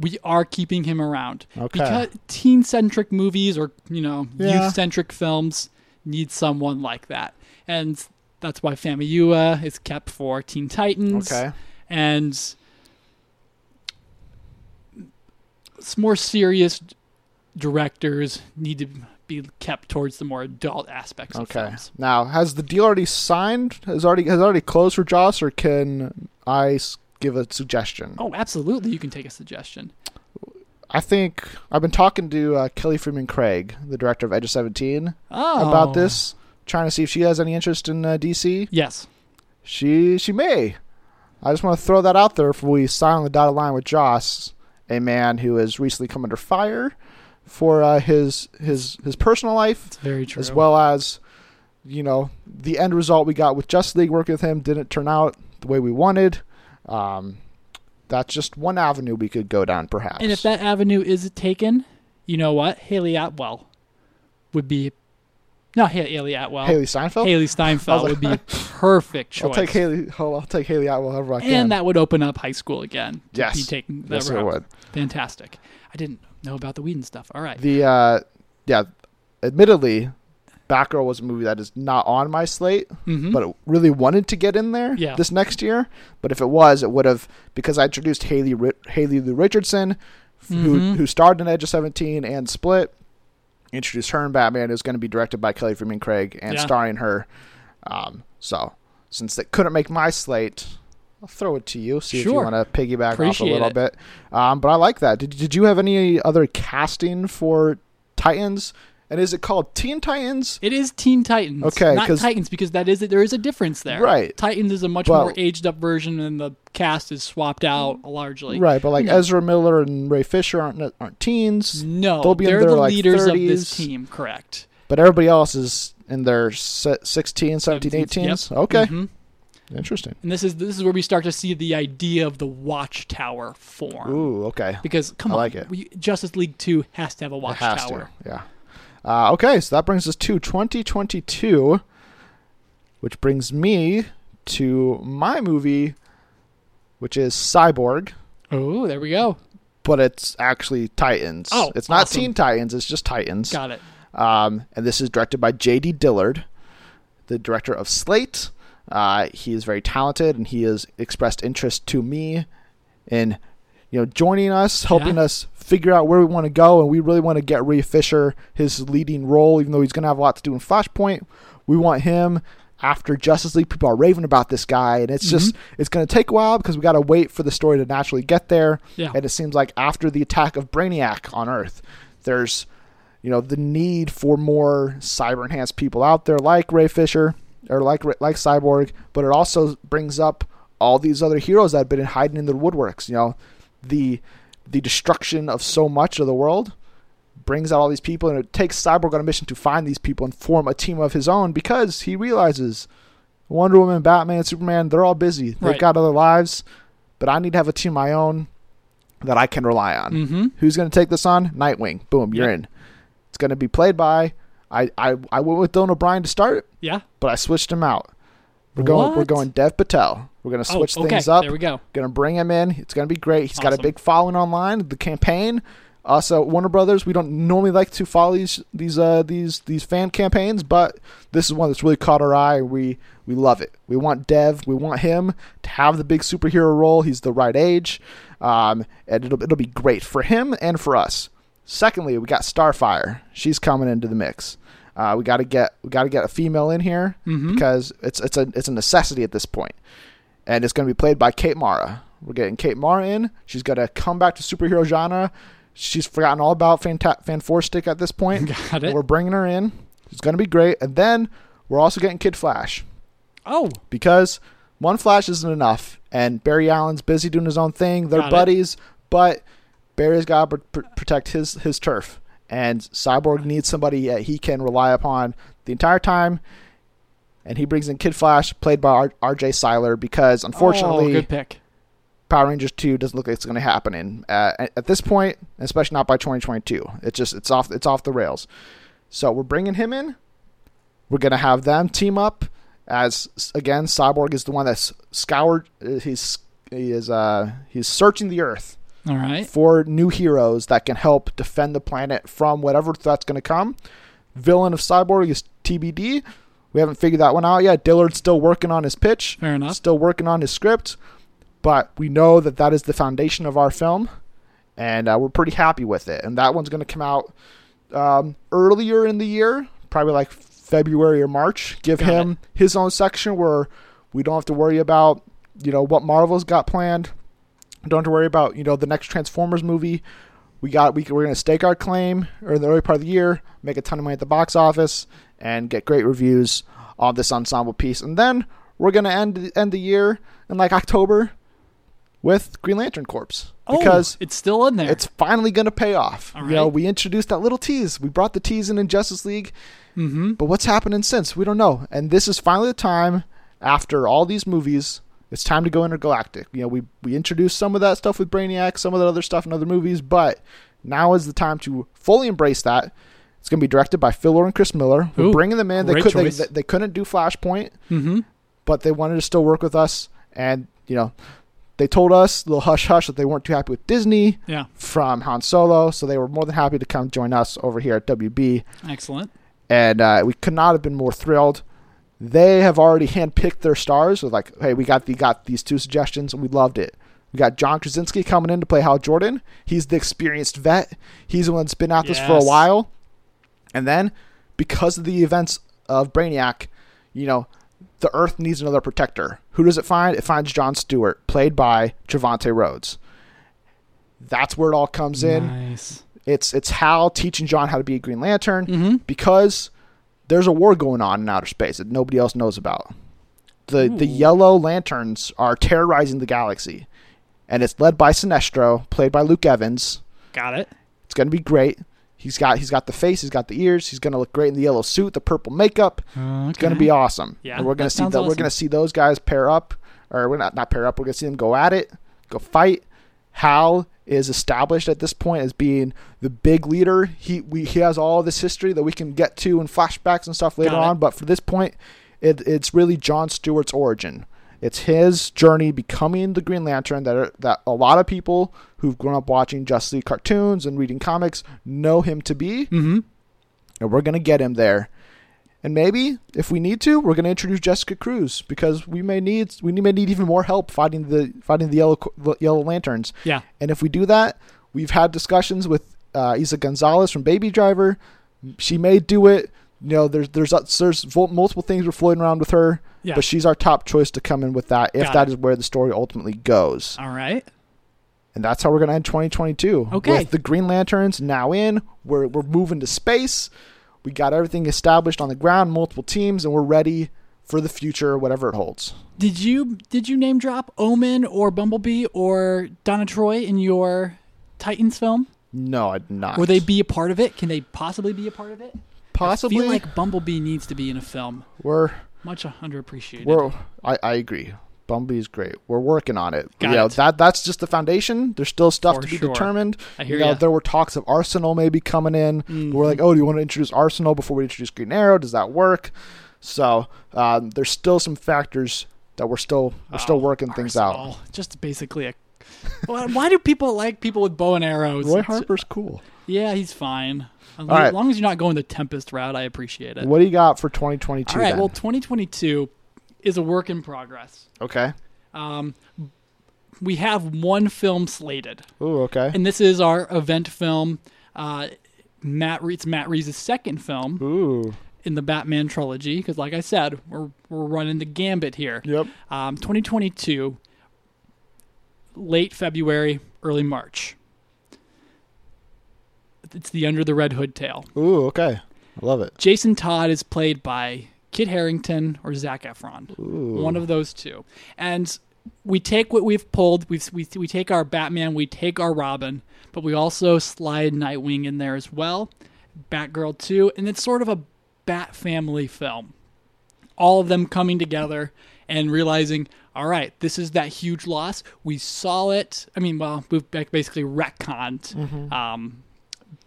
we are keeping him around Okay. because teen-centric movies or you know Yeah. youth-centric films need someone like that, and that's why Famuyiwa is kept for Teen Titans. Okay. and s- more serious directors need to be kept towards the more adult aspects of Okay. films. Now, has the deal already signed? Has already has already closed for Joss, or can I give a suggestion? Oh, absolutely, you can take a suggestion. I think I've been talking to uh, Kelly Fremon Craig, the director of Edge of Seventeen, Oh, about this, trying to see if she has any interest in uh, DC. Yes. She she may. I just want to throw that out there before we sign on the dotted line with Joss, a man who has recently come under fire for uh, his his his personal life It's very true. as well as you know the end result we got with Justice League working with him didn't turn out the way we wanted. Um, that's just one avenue we could go down, perhaps. And if that avenue is taken, you know what? Hayley Atwell would be. No, Hayley Atwell. Hailee Steinfeld, Haley Steinfeld would be perfect choice. I'll take Haley. I'll, I'll take Hayley Atwell however I can. and that would open up high school again. Yes. Be taking that yes, it would. Fantastic. I didn't know about the Whedon stuff. All right. The uh, yeah, admittedly, Batgirl was a movie that is not on my slate, Mhm. but it really wanted to get in there Yeah. this next year. But if it was, it would have because I introduced Haley Haley Lu Richardson, f- who who starred in Edge of Seventeen and Split. Introduced her in Batman. It was going to be directed by Kelly Fremon Craig and Yeah. starring her. Um, so since they couldn't make my slate. I'll throw it to you. See if you want to piggyback Appreciate off a little it. bit. Um, but I like that. Did, did you have any other casting for Titans? And is it called Teen Titans? It is Teen Titans. Okay, not Titans because that is there is a difference there. Right. Titans is a much But- more aged up version, and the cast is swapped out largely. right, but like No. Ezra Miller and Ray Fisher aren't aren't teens, No, they'll be they're their, the like, leaders of 30s. this team. Correct. but everybody else is in their se- 16, 17, 18s. Yep. Okay, Mhm. interesting. And this is this is where we start to see the idea of the Watchtower form. Ooh, okay. Because come I on, like it. we, Justice League Two has to have a It has Watchtower. to, yeah. Uh, okay, so that brings us to 2022, which brings me to my movie, which is Cyborg, Oh, there we go. but it's actually Titans. Oh, it's not awesome. Teen Titans; it's just Titans. Got it. Um, and this is directed by J.D. Dillard, the director of Sleight. Uh, he is very talented, and he has expressed interest to me in you know, joining us, helping Yeah. us figure out where we want to go, and we really want to get Ray Fisher his leading role, even though he's going to have a lot to do in Flashpoint. We want him after Justice League. People are raving about this guy, and it's just mm-hmm. it's going to take a while because we got to wait for the story to naturally get there. Yeah. And it seems like after the attack of Brainiac on Earth, there's you know the need for more cyber enhanced people out there like Ray Fisher or like like Cyborg, but it also brings up all these other heroes that have been hiding in the woodworks. You know, the the destruction of so much of the world brings out all these people, and it takes Cyborg on a mission to find these people and form a team of his own because he realizes Wonder Woman, Batman, Superman, they're all busy. They've Right. got other lives, but I need to have a team of my own that I can rely on. Mm-hmm. Who's going to take this on? Nightwing. Boom, you're Yep. in. It's going to be played by. I, I I went with Dylan O'Brien to start, Yeah. but I switched him out. We're going. We're going Dev Patel. We're going to switch oh, okay. things up. There we go. Going to bring him in. It's going to be great. He's got a big following online. The campaign. Also, Warner Brothers. We don't normally like to follow these these uh these these fan campaigns, but this is one that's really caught our eye. We we love it. We want Dev. We want him to have the big superhero role. He's the right age, um, and it'll it'll be great for him and for us. Secondly, we got Starfire. She's coming into the mix. Uh, we got to get we got to get a female in here Mhm. because it's it's a it's a necessity at this point, and it's going to be played by Kate Mara. We're getting Kate Mara in. She's going to come back to superhero genre. She's forgotten all about Fanta- Fan Four Stick at this point. Got it. We're bringing her in. It's going to be great. And then we're also getting Kid Flash Oh, because one Flash isn't enough, and Barry Allen's busy doing his own thing. They're Got it. buddies, but Barry's got to pr- protect his his turf, and Cyborg needs somebody that he can rely upon the entire time. And he brings in Kid Flash, played by R.J. Cyler, because oh, unfortunately, good pick. Power Rangers 2 doesn't look like it's going to happen in uh, at- at this point, especially not by 2022. It's just it's off it's off the rails. So we're bringing him in. We're going to have them team up as again Cyborg is the one that's scoured uh, he's he is uh he's searching the earth All right. for new heroes that can help defend the planet from whatever threat's going to come. Villain of Cyborg is TBD. We haven't figured that one out yet. Dillard's still working on his pitch Fair enough. still working on his script, but we know that that is the foundation of our film, and uh, we're pretty happy with it. And that one's going to come out um, earlier in the year, probably like February or March. Give Got him his own section where we don't have to worry about you know what Marvel's got planned. Don't have to worry about you know the next Transformers movie. We got we we're going to stake our claim or in the early part of the year, make a ton of money at the box office, and get great reviews on this ensemble piece. And then we're going to end end the year in like October with Green Lantern Corps because oh, it's still in there. it's finally going to pay off. All You know, we introduced that little tease. We brought the tease in in Justice League, mm-hmm. but what's happening since? We don't know. And this is finally the time after all these movies. It's time to go intergalactic. You know, we we introduced some of that stuff with Brainiac, some of that other stuff in other movies, but now is the time to fully embrace that. It's going to be directed by Phil Lord and Chris Miller. We're Ooh, bringing them in. They could they, they, couldn't do Flashpoint, Mm-hmm. but they wanted to still work with us. And you know, they told us a little hush hush that they weren't too happy with Disney Yeah. from Han Solo, so they were more than happy to come join us over here at WB Excellent. and uh, we could not have been more thrilled. They have already handpicked their stars. With like, hey, we got the got these two suggestions, and we loved it. We got John Krasinski coming in to play Hal Jordan. He's the experienced vet. He's the one that's been at this for a while. And then, because of the events of Brainiac, you know, the Earth needs another protector. Who does it find? It finds John Stewart, played by Trevante Rhodes. That's where it all comes in. Nice. It's it's Hal teaching John how to be a Green Lantern Mm-hmm. because there's a war going on in outer space that nobody else knows about. The the yellow lanterns are terrorizing the galaxy. And it's led by Sinestro, played by Luke Evans. Got it. It's gonna be great. He's got he's got the face, he's got the ears, he's gonna look great in the yellow suit, the purple makeup. Okay. It's gonna be awesome. Yeah, and we're gonna that see sounds that we're gonna see those guys pair up, or we're not not pair up. We're gonna see them go at it, go fight. Hal is established at this point as being the big leader. He we he has all this history that we can get to in flashbacks and stuff later on. But for this point, it, it's really John Stewart's origin. It's his journey becoming the Green Lantern that are, that a lot of people who've grown up watching Justice League cartoons and reading comics know him to be Mm-hmm. and we're gonna get him there. And maybe if we need to, we're going to introduce Jessica Cruz because we may need we may need even more help fighting the fighting the yellow the yellow lanterns. Yeah. And if we do that, we've had discussions with uh, Eiza Gonzalez from Baby Driver. She may do it. You know, there's there's uh, there's multiple things we're floating around with her, Yeah. but she's our top choice to come in with that if Got that it. is where the story ultimately goes. All right. And that's how we're gonna end 2022. Okay. With the Green Lanterns now in, we're we're moving to space. We got everything established on the ground, multiple teams, and we're ready for the future, whatever it holds. Did you did you name drop Omen or Bumblebee or Donna Troy in your Titans film? No, I did not. Will they be a part of it? Can they possibly be a part of it? Possibly? I feel like Bumblebee needs to be in a film. we're Much underappreciated. we're. I, I agree. Bumblebee's great. We're working on it. Got you know, it. that that's just the foundation. There's still stuff For to be sure. determined. I hear you know, there were talks of Arsenal maybe coming in. Mhm. We're like, oh, do you want to introduce Arsenal before we introduce Green Arrow? Does that work? So um, there's still some factors that we're still we're still Oh, working things out. Just basically a. why, do people like people with bow and arrows? Roy Harper's cool. Yeah, he's fine. As, All right. long as you're not going the Tempest route, I appreciate it. What do you got for 2022? All right. then? Well, 2022 is a work in progress. okay. Um, we have one film slated, Ooh, okay. and this is our event film. Uh, Matt Reed's Matt Reeves' second film Ooh. in the Batman trilogy, because like I said, we're we're running the gambit here. Yep. Um, 2022, late February, early March. It's the Under the Red Hood tale. Ooh, okay. I love it. Jason Todd is played by Kit Harington or Zac Efron. Ooh. One of those two. And we take what we've pulled. We've, we we take our Batman, we take our Robin, but we also slide Nightwing in there as well. Batgirl too, and it's sort of a Bat family film. All of them coming together and realizing, all right, this is that huge loss. We saw it. I mean, well, we've basically retconned Mm-hmm. um,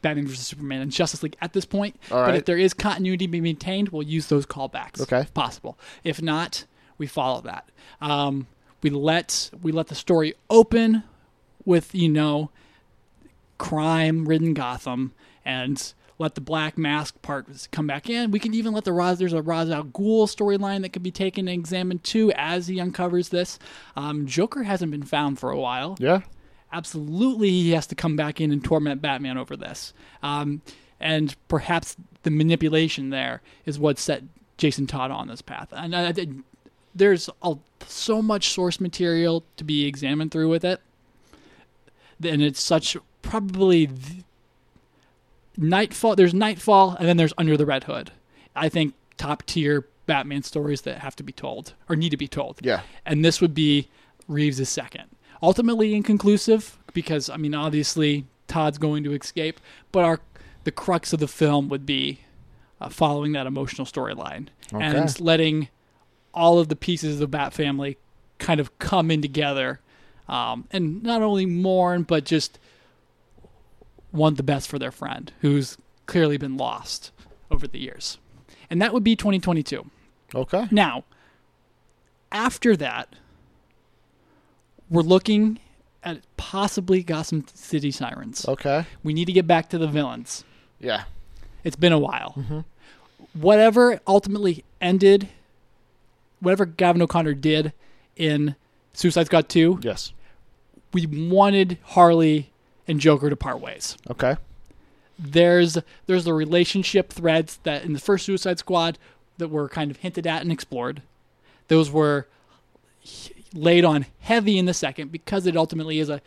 Batman vs Superman and Justice League at this point. But if there is continuity to be maintained, we'll use those callbacks. Okay. if possible. If not, we follow that. Um, we let we let the story open with you know crime-ridden Gotham and let the Black Mask part come back in. We can even let the Ra's there's a Ra's al Ghul storyline that could be taken and examined too as he uncovers this. Um, Joker hasn't been found for a while Yeah. Absolutely he has to come back in and torment Batman over this. Um, and perhaps the manipulation there is what set Jason Todd on this path. And I, I, there's a, so much source material to be examined through with it. And it's such probably th- Nightfall. There's Nightfall, and then there's Under the Red Hood. I think top tier Batman stories that have to be told or need to be told Yeah. and this would be Reeves' second. Ultimately inconclusive because I mean obviously Todd's going to escape, but our the crux of the film would be uh, following that emotional storyline and letting all of the pieces of the Bat family kind of come in together, um, and not only mourn but just want the best for their friend who's clearly been lost over the years, and that would be 2022. Okay. Now, after that, we're looking at possibly Gotham City Sirens. Okay. We need to get back to the villains. Yeah. It's been a while. Mm-hmm. Whatever ultimately ended, whatever Gavin O'Connor did in Suicide Squad 2, Yes. we wanted Harley and Joker to part ways. Okay. there's there's the relationship threads that in the first Suicide Squad that were kind of hinted at and explored. Those were laid on heavy in the second because it ultimately is a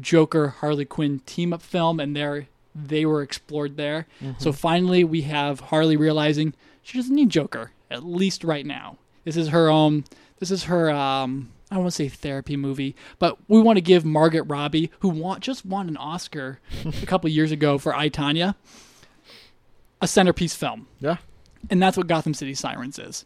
Joker Harley Quinn team up film, and there they were explored there. So finally, we have Harley realizing she doesn't need Joker at least right now. This is her own. This is her. Um, I don't want to say therapy movie, but we want to give Margot Robbie, who want, just won an Oscar a couple years ago for I Tonya, a centerpiece film, Yeah. and that's what Gotham City Sirens is.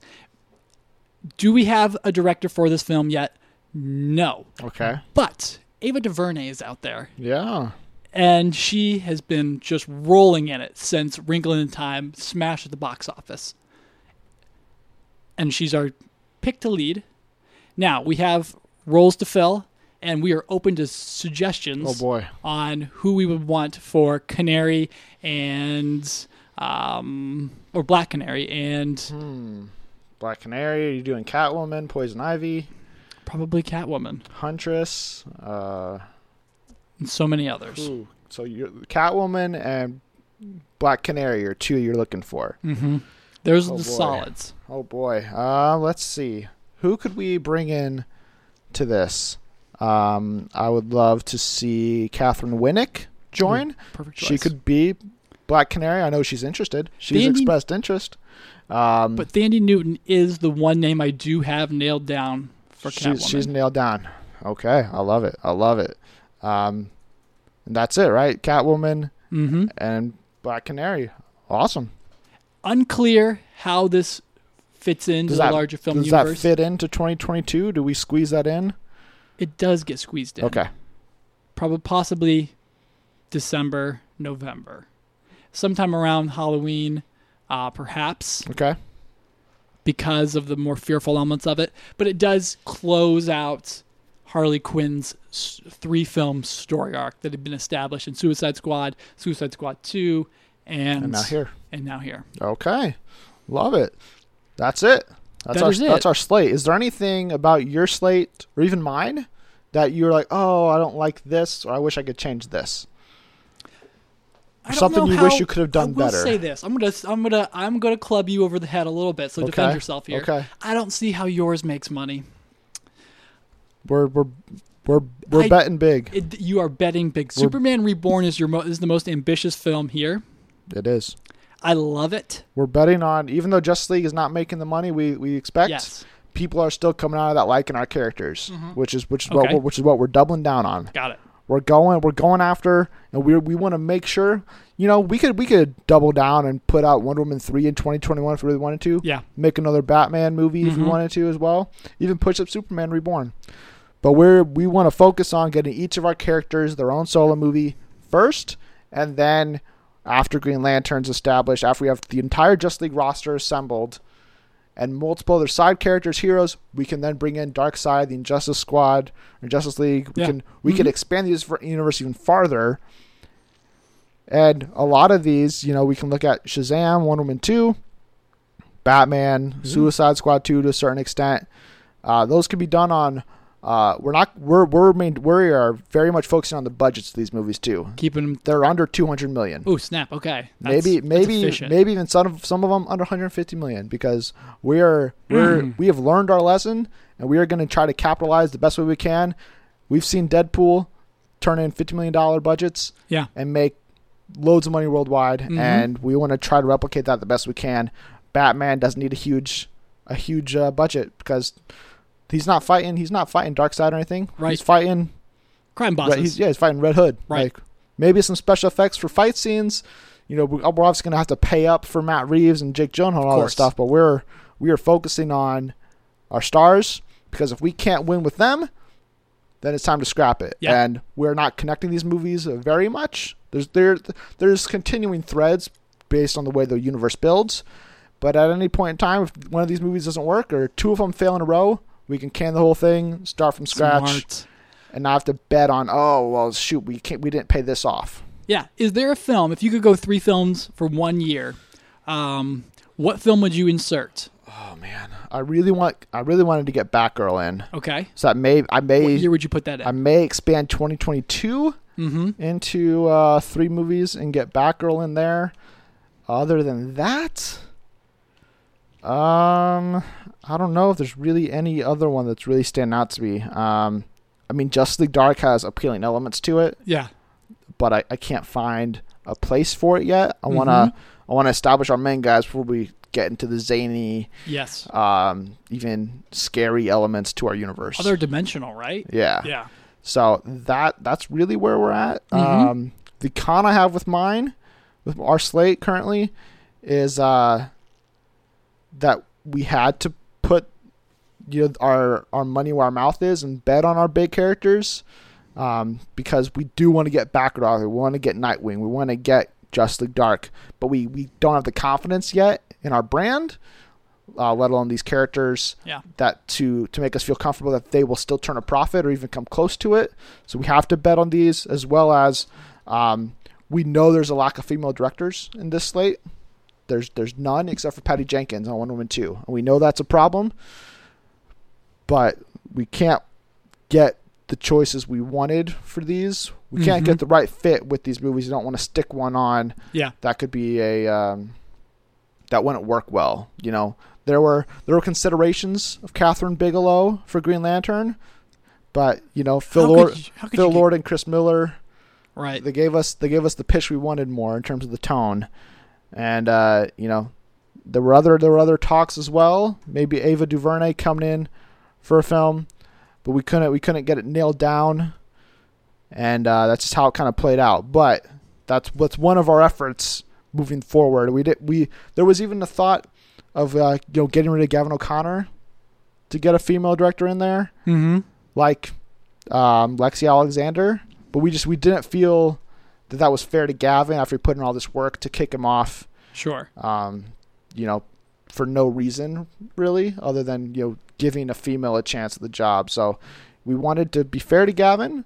Do we have a director for this film yet? No, Okay. but Ava DuVernay is out there, Yeah. and she has been just rolling in it since Wrinkle in Time smashed at the box office. And she's our pick to lead. Now we have roles to fill, and we are open to suggestions Oh boy. on who we would want for Canary and um, or Black Canary, and Hmm. Black Canary. Are you doing Catwoman, Poison Ivy, probably Catwoman, Huntress? Uh, and so many others. ooh. So you're Catwoman and Black Canary are two you're looking for. hmm Those Oh, are the boy. solids. Oh boy. Uh, let's see. Who could we bring in to this? Um, I would love to see Katheryn Winnick join. Perfect choice. She could be Black Canary. I know she's interested. She's Dandy- expressed interest. Um, But Thandie Newton is the one name I do have nailed down for Catwoman. she's, she's nailed down. Okay, I love it. I love it. Um, and that's it, right? Catwoman hmm and Black Canary. Awesome. Unclear how this fits into Does the that- larger film Does universe. that fit into 2022? Do we squeeze that in? It does get squeezed in. Okay. Probably possibly December, November. Sometime around Halloween, uh, perhaps, Okay. because of the more fearful elements of it. But it does close out Harley Quinn's three film story arc that had been established in Suicide Squad, Suicide Squad 2, and, And now here. And now here. Okay, love it. That's it. That's That our is it. that's our slate. Is there anything about your slate or even mine that you're like, oh, I don't like this, or I wish I could change this? Something you how- wish you could have done I will better. say this. I'm gonna I'm gonna I'm gonna club you over the head a little bit. So defend yourself here. okay. I don't see how yours makes money. We're we're we're we're I- betting big. It, you are betting big. We're- Superman Reborn is your mo- is the most ambitious film here. It is. I love it. We're betting on even though Justice League is not making the money we, we expect. Yes, People are still coming out of that liking our characters, mm-hmm. which is which is what Okay. we're, which is what we're doubling down on. got it. We're going we're going after and we we want to make sure you know we could we could double down and put out Wonder Woman 3 in 2021 if we really wanted to. Yeah, Make another Batman movie if we Mhm. wanted to as well. Even push up Superman Reborn. But we're we want to focus on getting each of our characters their own solo movie first and then after Green Lantern's established, after we have the entire Just League roster assembled and multiple other side characters, heroes, we can then bring in Darkseid, the Injustice Squad, or Justice League. We Yeah. can we can Mhm. expand the universe even farther. And a lot of these, you know, we can look at Shazam, Wonder Woman 2, Batman, Mhm. Suicide Squad 2 to a certain extent. Uh, those could be done on. Uh, we're not. We're we're main, we are very much focusing on the budgets of these movies too. keeping them. They're under 200 million. Oh snap! Okay, That's- maybe maybe maybe even some of some of them under 150 million because we are we're Mm. we have learned our lesson and we are going to try to capitalize the best way we can. We've seen Deadpool turn in 50 million dollar budgets Yeah. and make loads of money worldwide Mhm. and we want to try to replicate that the best we can. Batman doesn't need a huge a huge uh, budget because he's not fighting he's not fighting Darkseid or anything. Right. He's fighting crime Right, bosses. he's, yeah, he's fighting Red Hood. Right. Like maybe some special effects for fight scenes. You know, we- we're obviously gonna have to pay up for Matt Reeves and Jake Gyllenhaal and all that stuff, but we're we are focusing on our stars because if we can't win with them, then it's time to scrap it. Yeah. And we're not connecting these movies very much. There's there there's continuing threads based on the way the universe builds. But at any point in time, if one of these movies doesn't work or two of them fail in a row, we can can the whole thing, start from scratch Smart. and not have to bet on oh well shoot we can't we didn't pay this off Yeah. Is there a film? If you could go three films for one year, um, what film would you insert? oh man i really want i really wanted to get batgirl in Okay. so that may i What may year would you put that in? i may expand 2022 mm-hmm. into uh three movies and get batgirl in there other than that um i don't know if there's really any other one that's really standing out to me um i mean justice league dark has appealing elements to it Yeah. but I, I can't find a place for it yet. I Mhm. wanna I wanna establish our main guys before we get into the zany, Yes. um, even scary elements to our universe. Other dimensional, right? yeah. Yeah. So that that's really where we're at. Mhm. Um, the con I have with mine, with our slate currently, is uh, that we had to put you know our our money where our mouth is and bet on our big characters, um, because we do want to get Batgirl, we want to get Nightwing, we want to get Just League Dark, but we we don't have the confidence yet in our brand. Uh, let alone these characters Yeah. that to to make us feel comfortable that they will still turn a profit or even come close to it. So we have to bet on these as well as um, we know there's a lack of female directors in this slate. There's there's none except for Patty Jenkins on Wonder Woman two, and we know that's a problem. But we can't get the choices we wanted for these. We can't Mhm. get the right fit with these movies. You don't want to stick one on Yeah. that could be a um, that wouldn't work well. You know, there were there were considerations of Kathryn Bigelow for Green Lantern, but you know Phil How Lord, could you- could Phil you get- Lord and Chris Miller Right. they gave us they gave us the pitch we wanted more in terms of the tone, and uh, you know there were other there were other talks as well. Maybe Ava DuVernay coming in for a film, but we couldn't we couldn't get it nailed down, and uh, that's just how it kind of played out. But that's what's one of our efforts moving forward. We did we there was even the thought of uh, you know getting rid of Gavin O'Connor to get a female director in there Mm-hmm. like um, Lexi Alexander, but we just we didn't feel that that was fair to Gavin after he put in all this work to kick him off. Sure. Um, you know, for no reason really, other than you know giving a female a chance at the job. So we wanted to be fair to Gavin,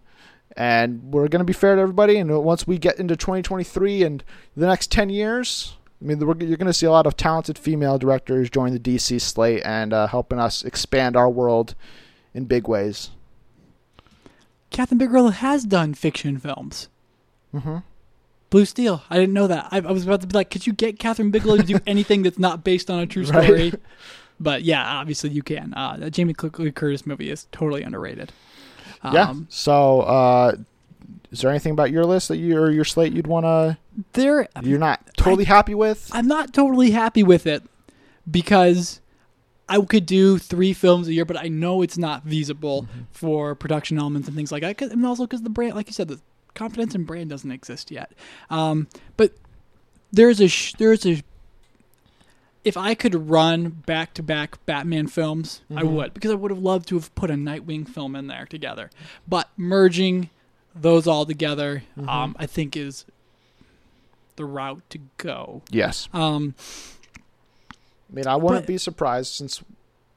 and we're going to be fair to everybody. And once we get into 2023 and the next 10 years. I mean, you're going to see a lot of talented female directors join the DC slate and uh, helping us expand our world in big ways. Kathryn Bigelow has done fiction films. Mm-hmm. Blue Steel. I didn't know that. I, I was about to be like, could you get Kathryn Bigelow to do anything that's not based on a true Right. story? But yeah, obviously you can. Uh, that Jamie Lee Curtis movie is totally underrated. Yeah. Um, So, uh, is there anything about your list that you or your slate you'd want to there, you're not totally happy with? I'm not totally happy with it because I could do three films a year, but I know it's not feasible Mm-hmm. for production elements and things like that. And also because the brand, like you said, the confidence in brand doesn't exist yet. Um, but there's a sh- there's a if I could run back to back Batman films, I Mhm. would because I would have loved to have put a Nightwing film in there together. But merging those all together, Mm-hmm. um, I think is the route to go. Yes. Um, I mean, I wouldn't But- be surprised since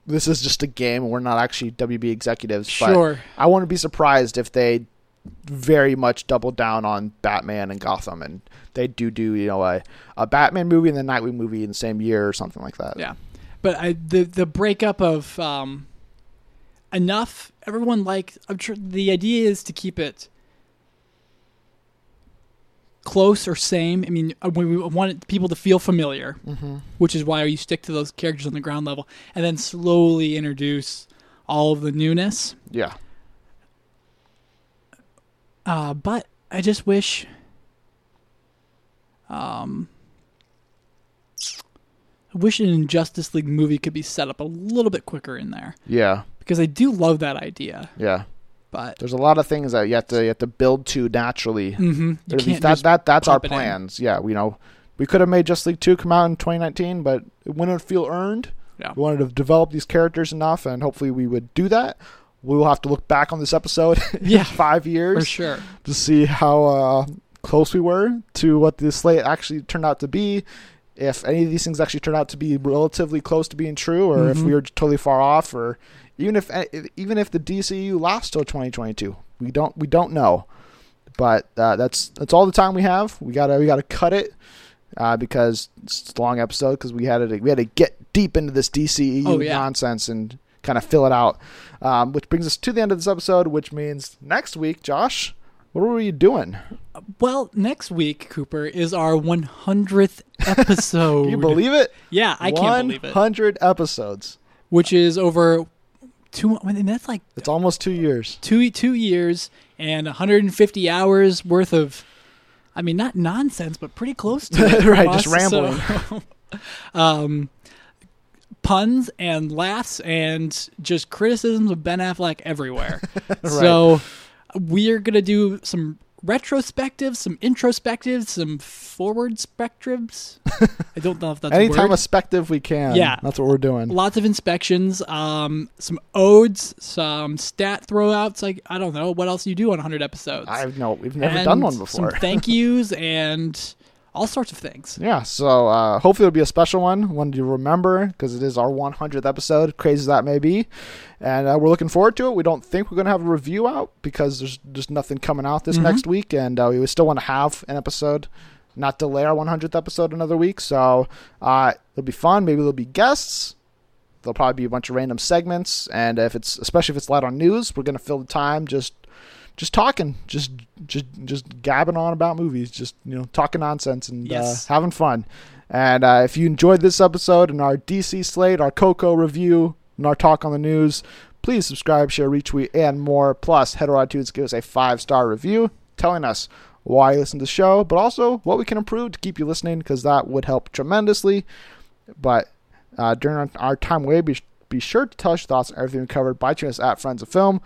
this is just a game and we're not actually WB executives. But sure. I wouldn't be surprised if they very much double down on Batman and Gotham and they do do you know a, a Batman movie and the Nightwing movie in the same year or something like that. Yeah, but I, the the breakup of um, enough. Everyone like I'm sure the idea is to keep it close or same. I mean, uh, we we want people to feel familiar, Mm-hmm. which is why you stick to those characters on the ground level, and then slowly introduce all of the newness. Yeah. Uh, but I just wish, um, I wish an Injustice League movie could be set up a little bit quicker in there Yeah. because I do love that idea. Yeah. But There's a lot of things that you have to you have to build to naturally. hmm you Or at least can't that, just that that's our pop it in. plans. Yeah, we know we could have made Just League Two come out in 2019, but it wouldn't feel earned. Yeah. We wanted to develop these characters enough, and hopefully we would do that. We will have to look back on this episode in Yeah. five for years sure. to see how uh, close we were to what the slate actually turned out to be. If any of these things actually turned out to be relatively close to being true, or if Mhm. we were totally far off, or even if even if the DCU lasts till 2022, we don't we don't know. But uh, that's that's all the time we have. We gotta we gotta cut it uh, because it's a long episode because we had to we had to get deep into this DCEU Oh, yeah. nonsense and kind of fill it out. Um, which brings us to the end of this episode, which means next week, Josh, what were you doing? Well, next week, Cooper, is our 100th episode. Can you believe it? Yeah, I can't believe it. 100 episodes. Which is over two. I mean, that's like It's almost two years. two two years and 150 hours worth of. I mean, not nonsense, but pretty close to it. Right, just rambling. So, um, puns and laughs and just criticisms of Ben Affleck everywhere. So we're gonna do some retrospectives, some introspectives, some forward spectrums. I don't know if that's a Anytime word. effective we can. Yeah. That's what we're doing. Lots of inspections, um, some odes, some stat throwouts. Like I don't know what else you do on 100 episodes. I've no, we've never And done one before. Some thank yous and all sorts of things. Yeah, so uh, hopefully it'll be a special one, one to remember, because it is our 100th episode, crazy as that may be. And uh, we're looking forward to it. We don't think we're going to have a review out because there's just nothing coming out this Mhm. next week, and uh, we still want to have an episode not delay our 100th episode another week. So uh, it'll be fun. Maybe there'll be guests. There'll probably be a bunch of random segments, and if it's especially if it's light on news, we're gonna fill the time just just talking, just just just gabbing on about movies, just you know talking nonsense and Yes. uh, having fun. And uh, if you enjoyed this episode and our DC slate, our Coco review, and our talk on the news, please subscribe, share, retweet, and more. Plus, head over to iTunes, give us a five star review telling us why you listen to the show, but also what we can improve to keep you listening because that would help tremendously. But uh, during our, our time away, be, be sure to tell us your thoughts on everything we covered by tuning us at Friends of Film,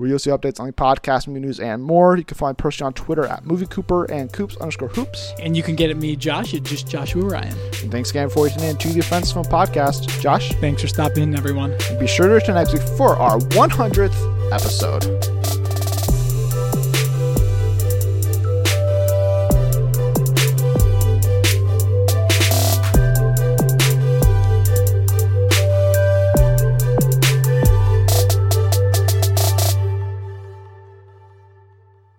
where you'll see updates on the podcast, movie news, and more. You can find Percy on Twitter at moviecooper and Coops underscore Hoops. And you can get at me, Josh, at just Joshua Ryan. And thanks again for tuning in to the Friends of Film podcast. Josh, Thanks for stopping in, everyone. be sure to return next week for our 100th episode.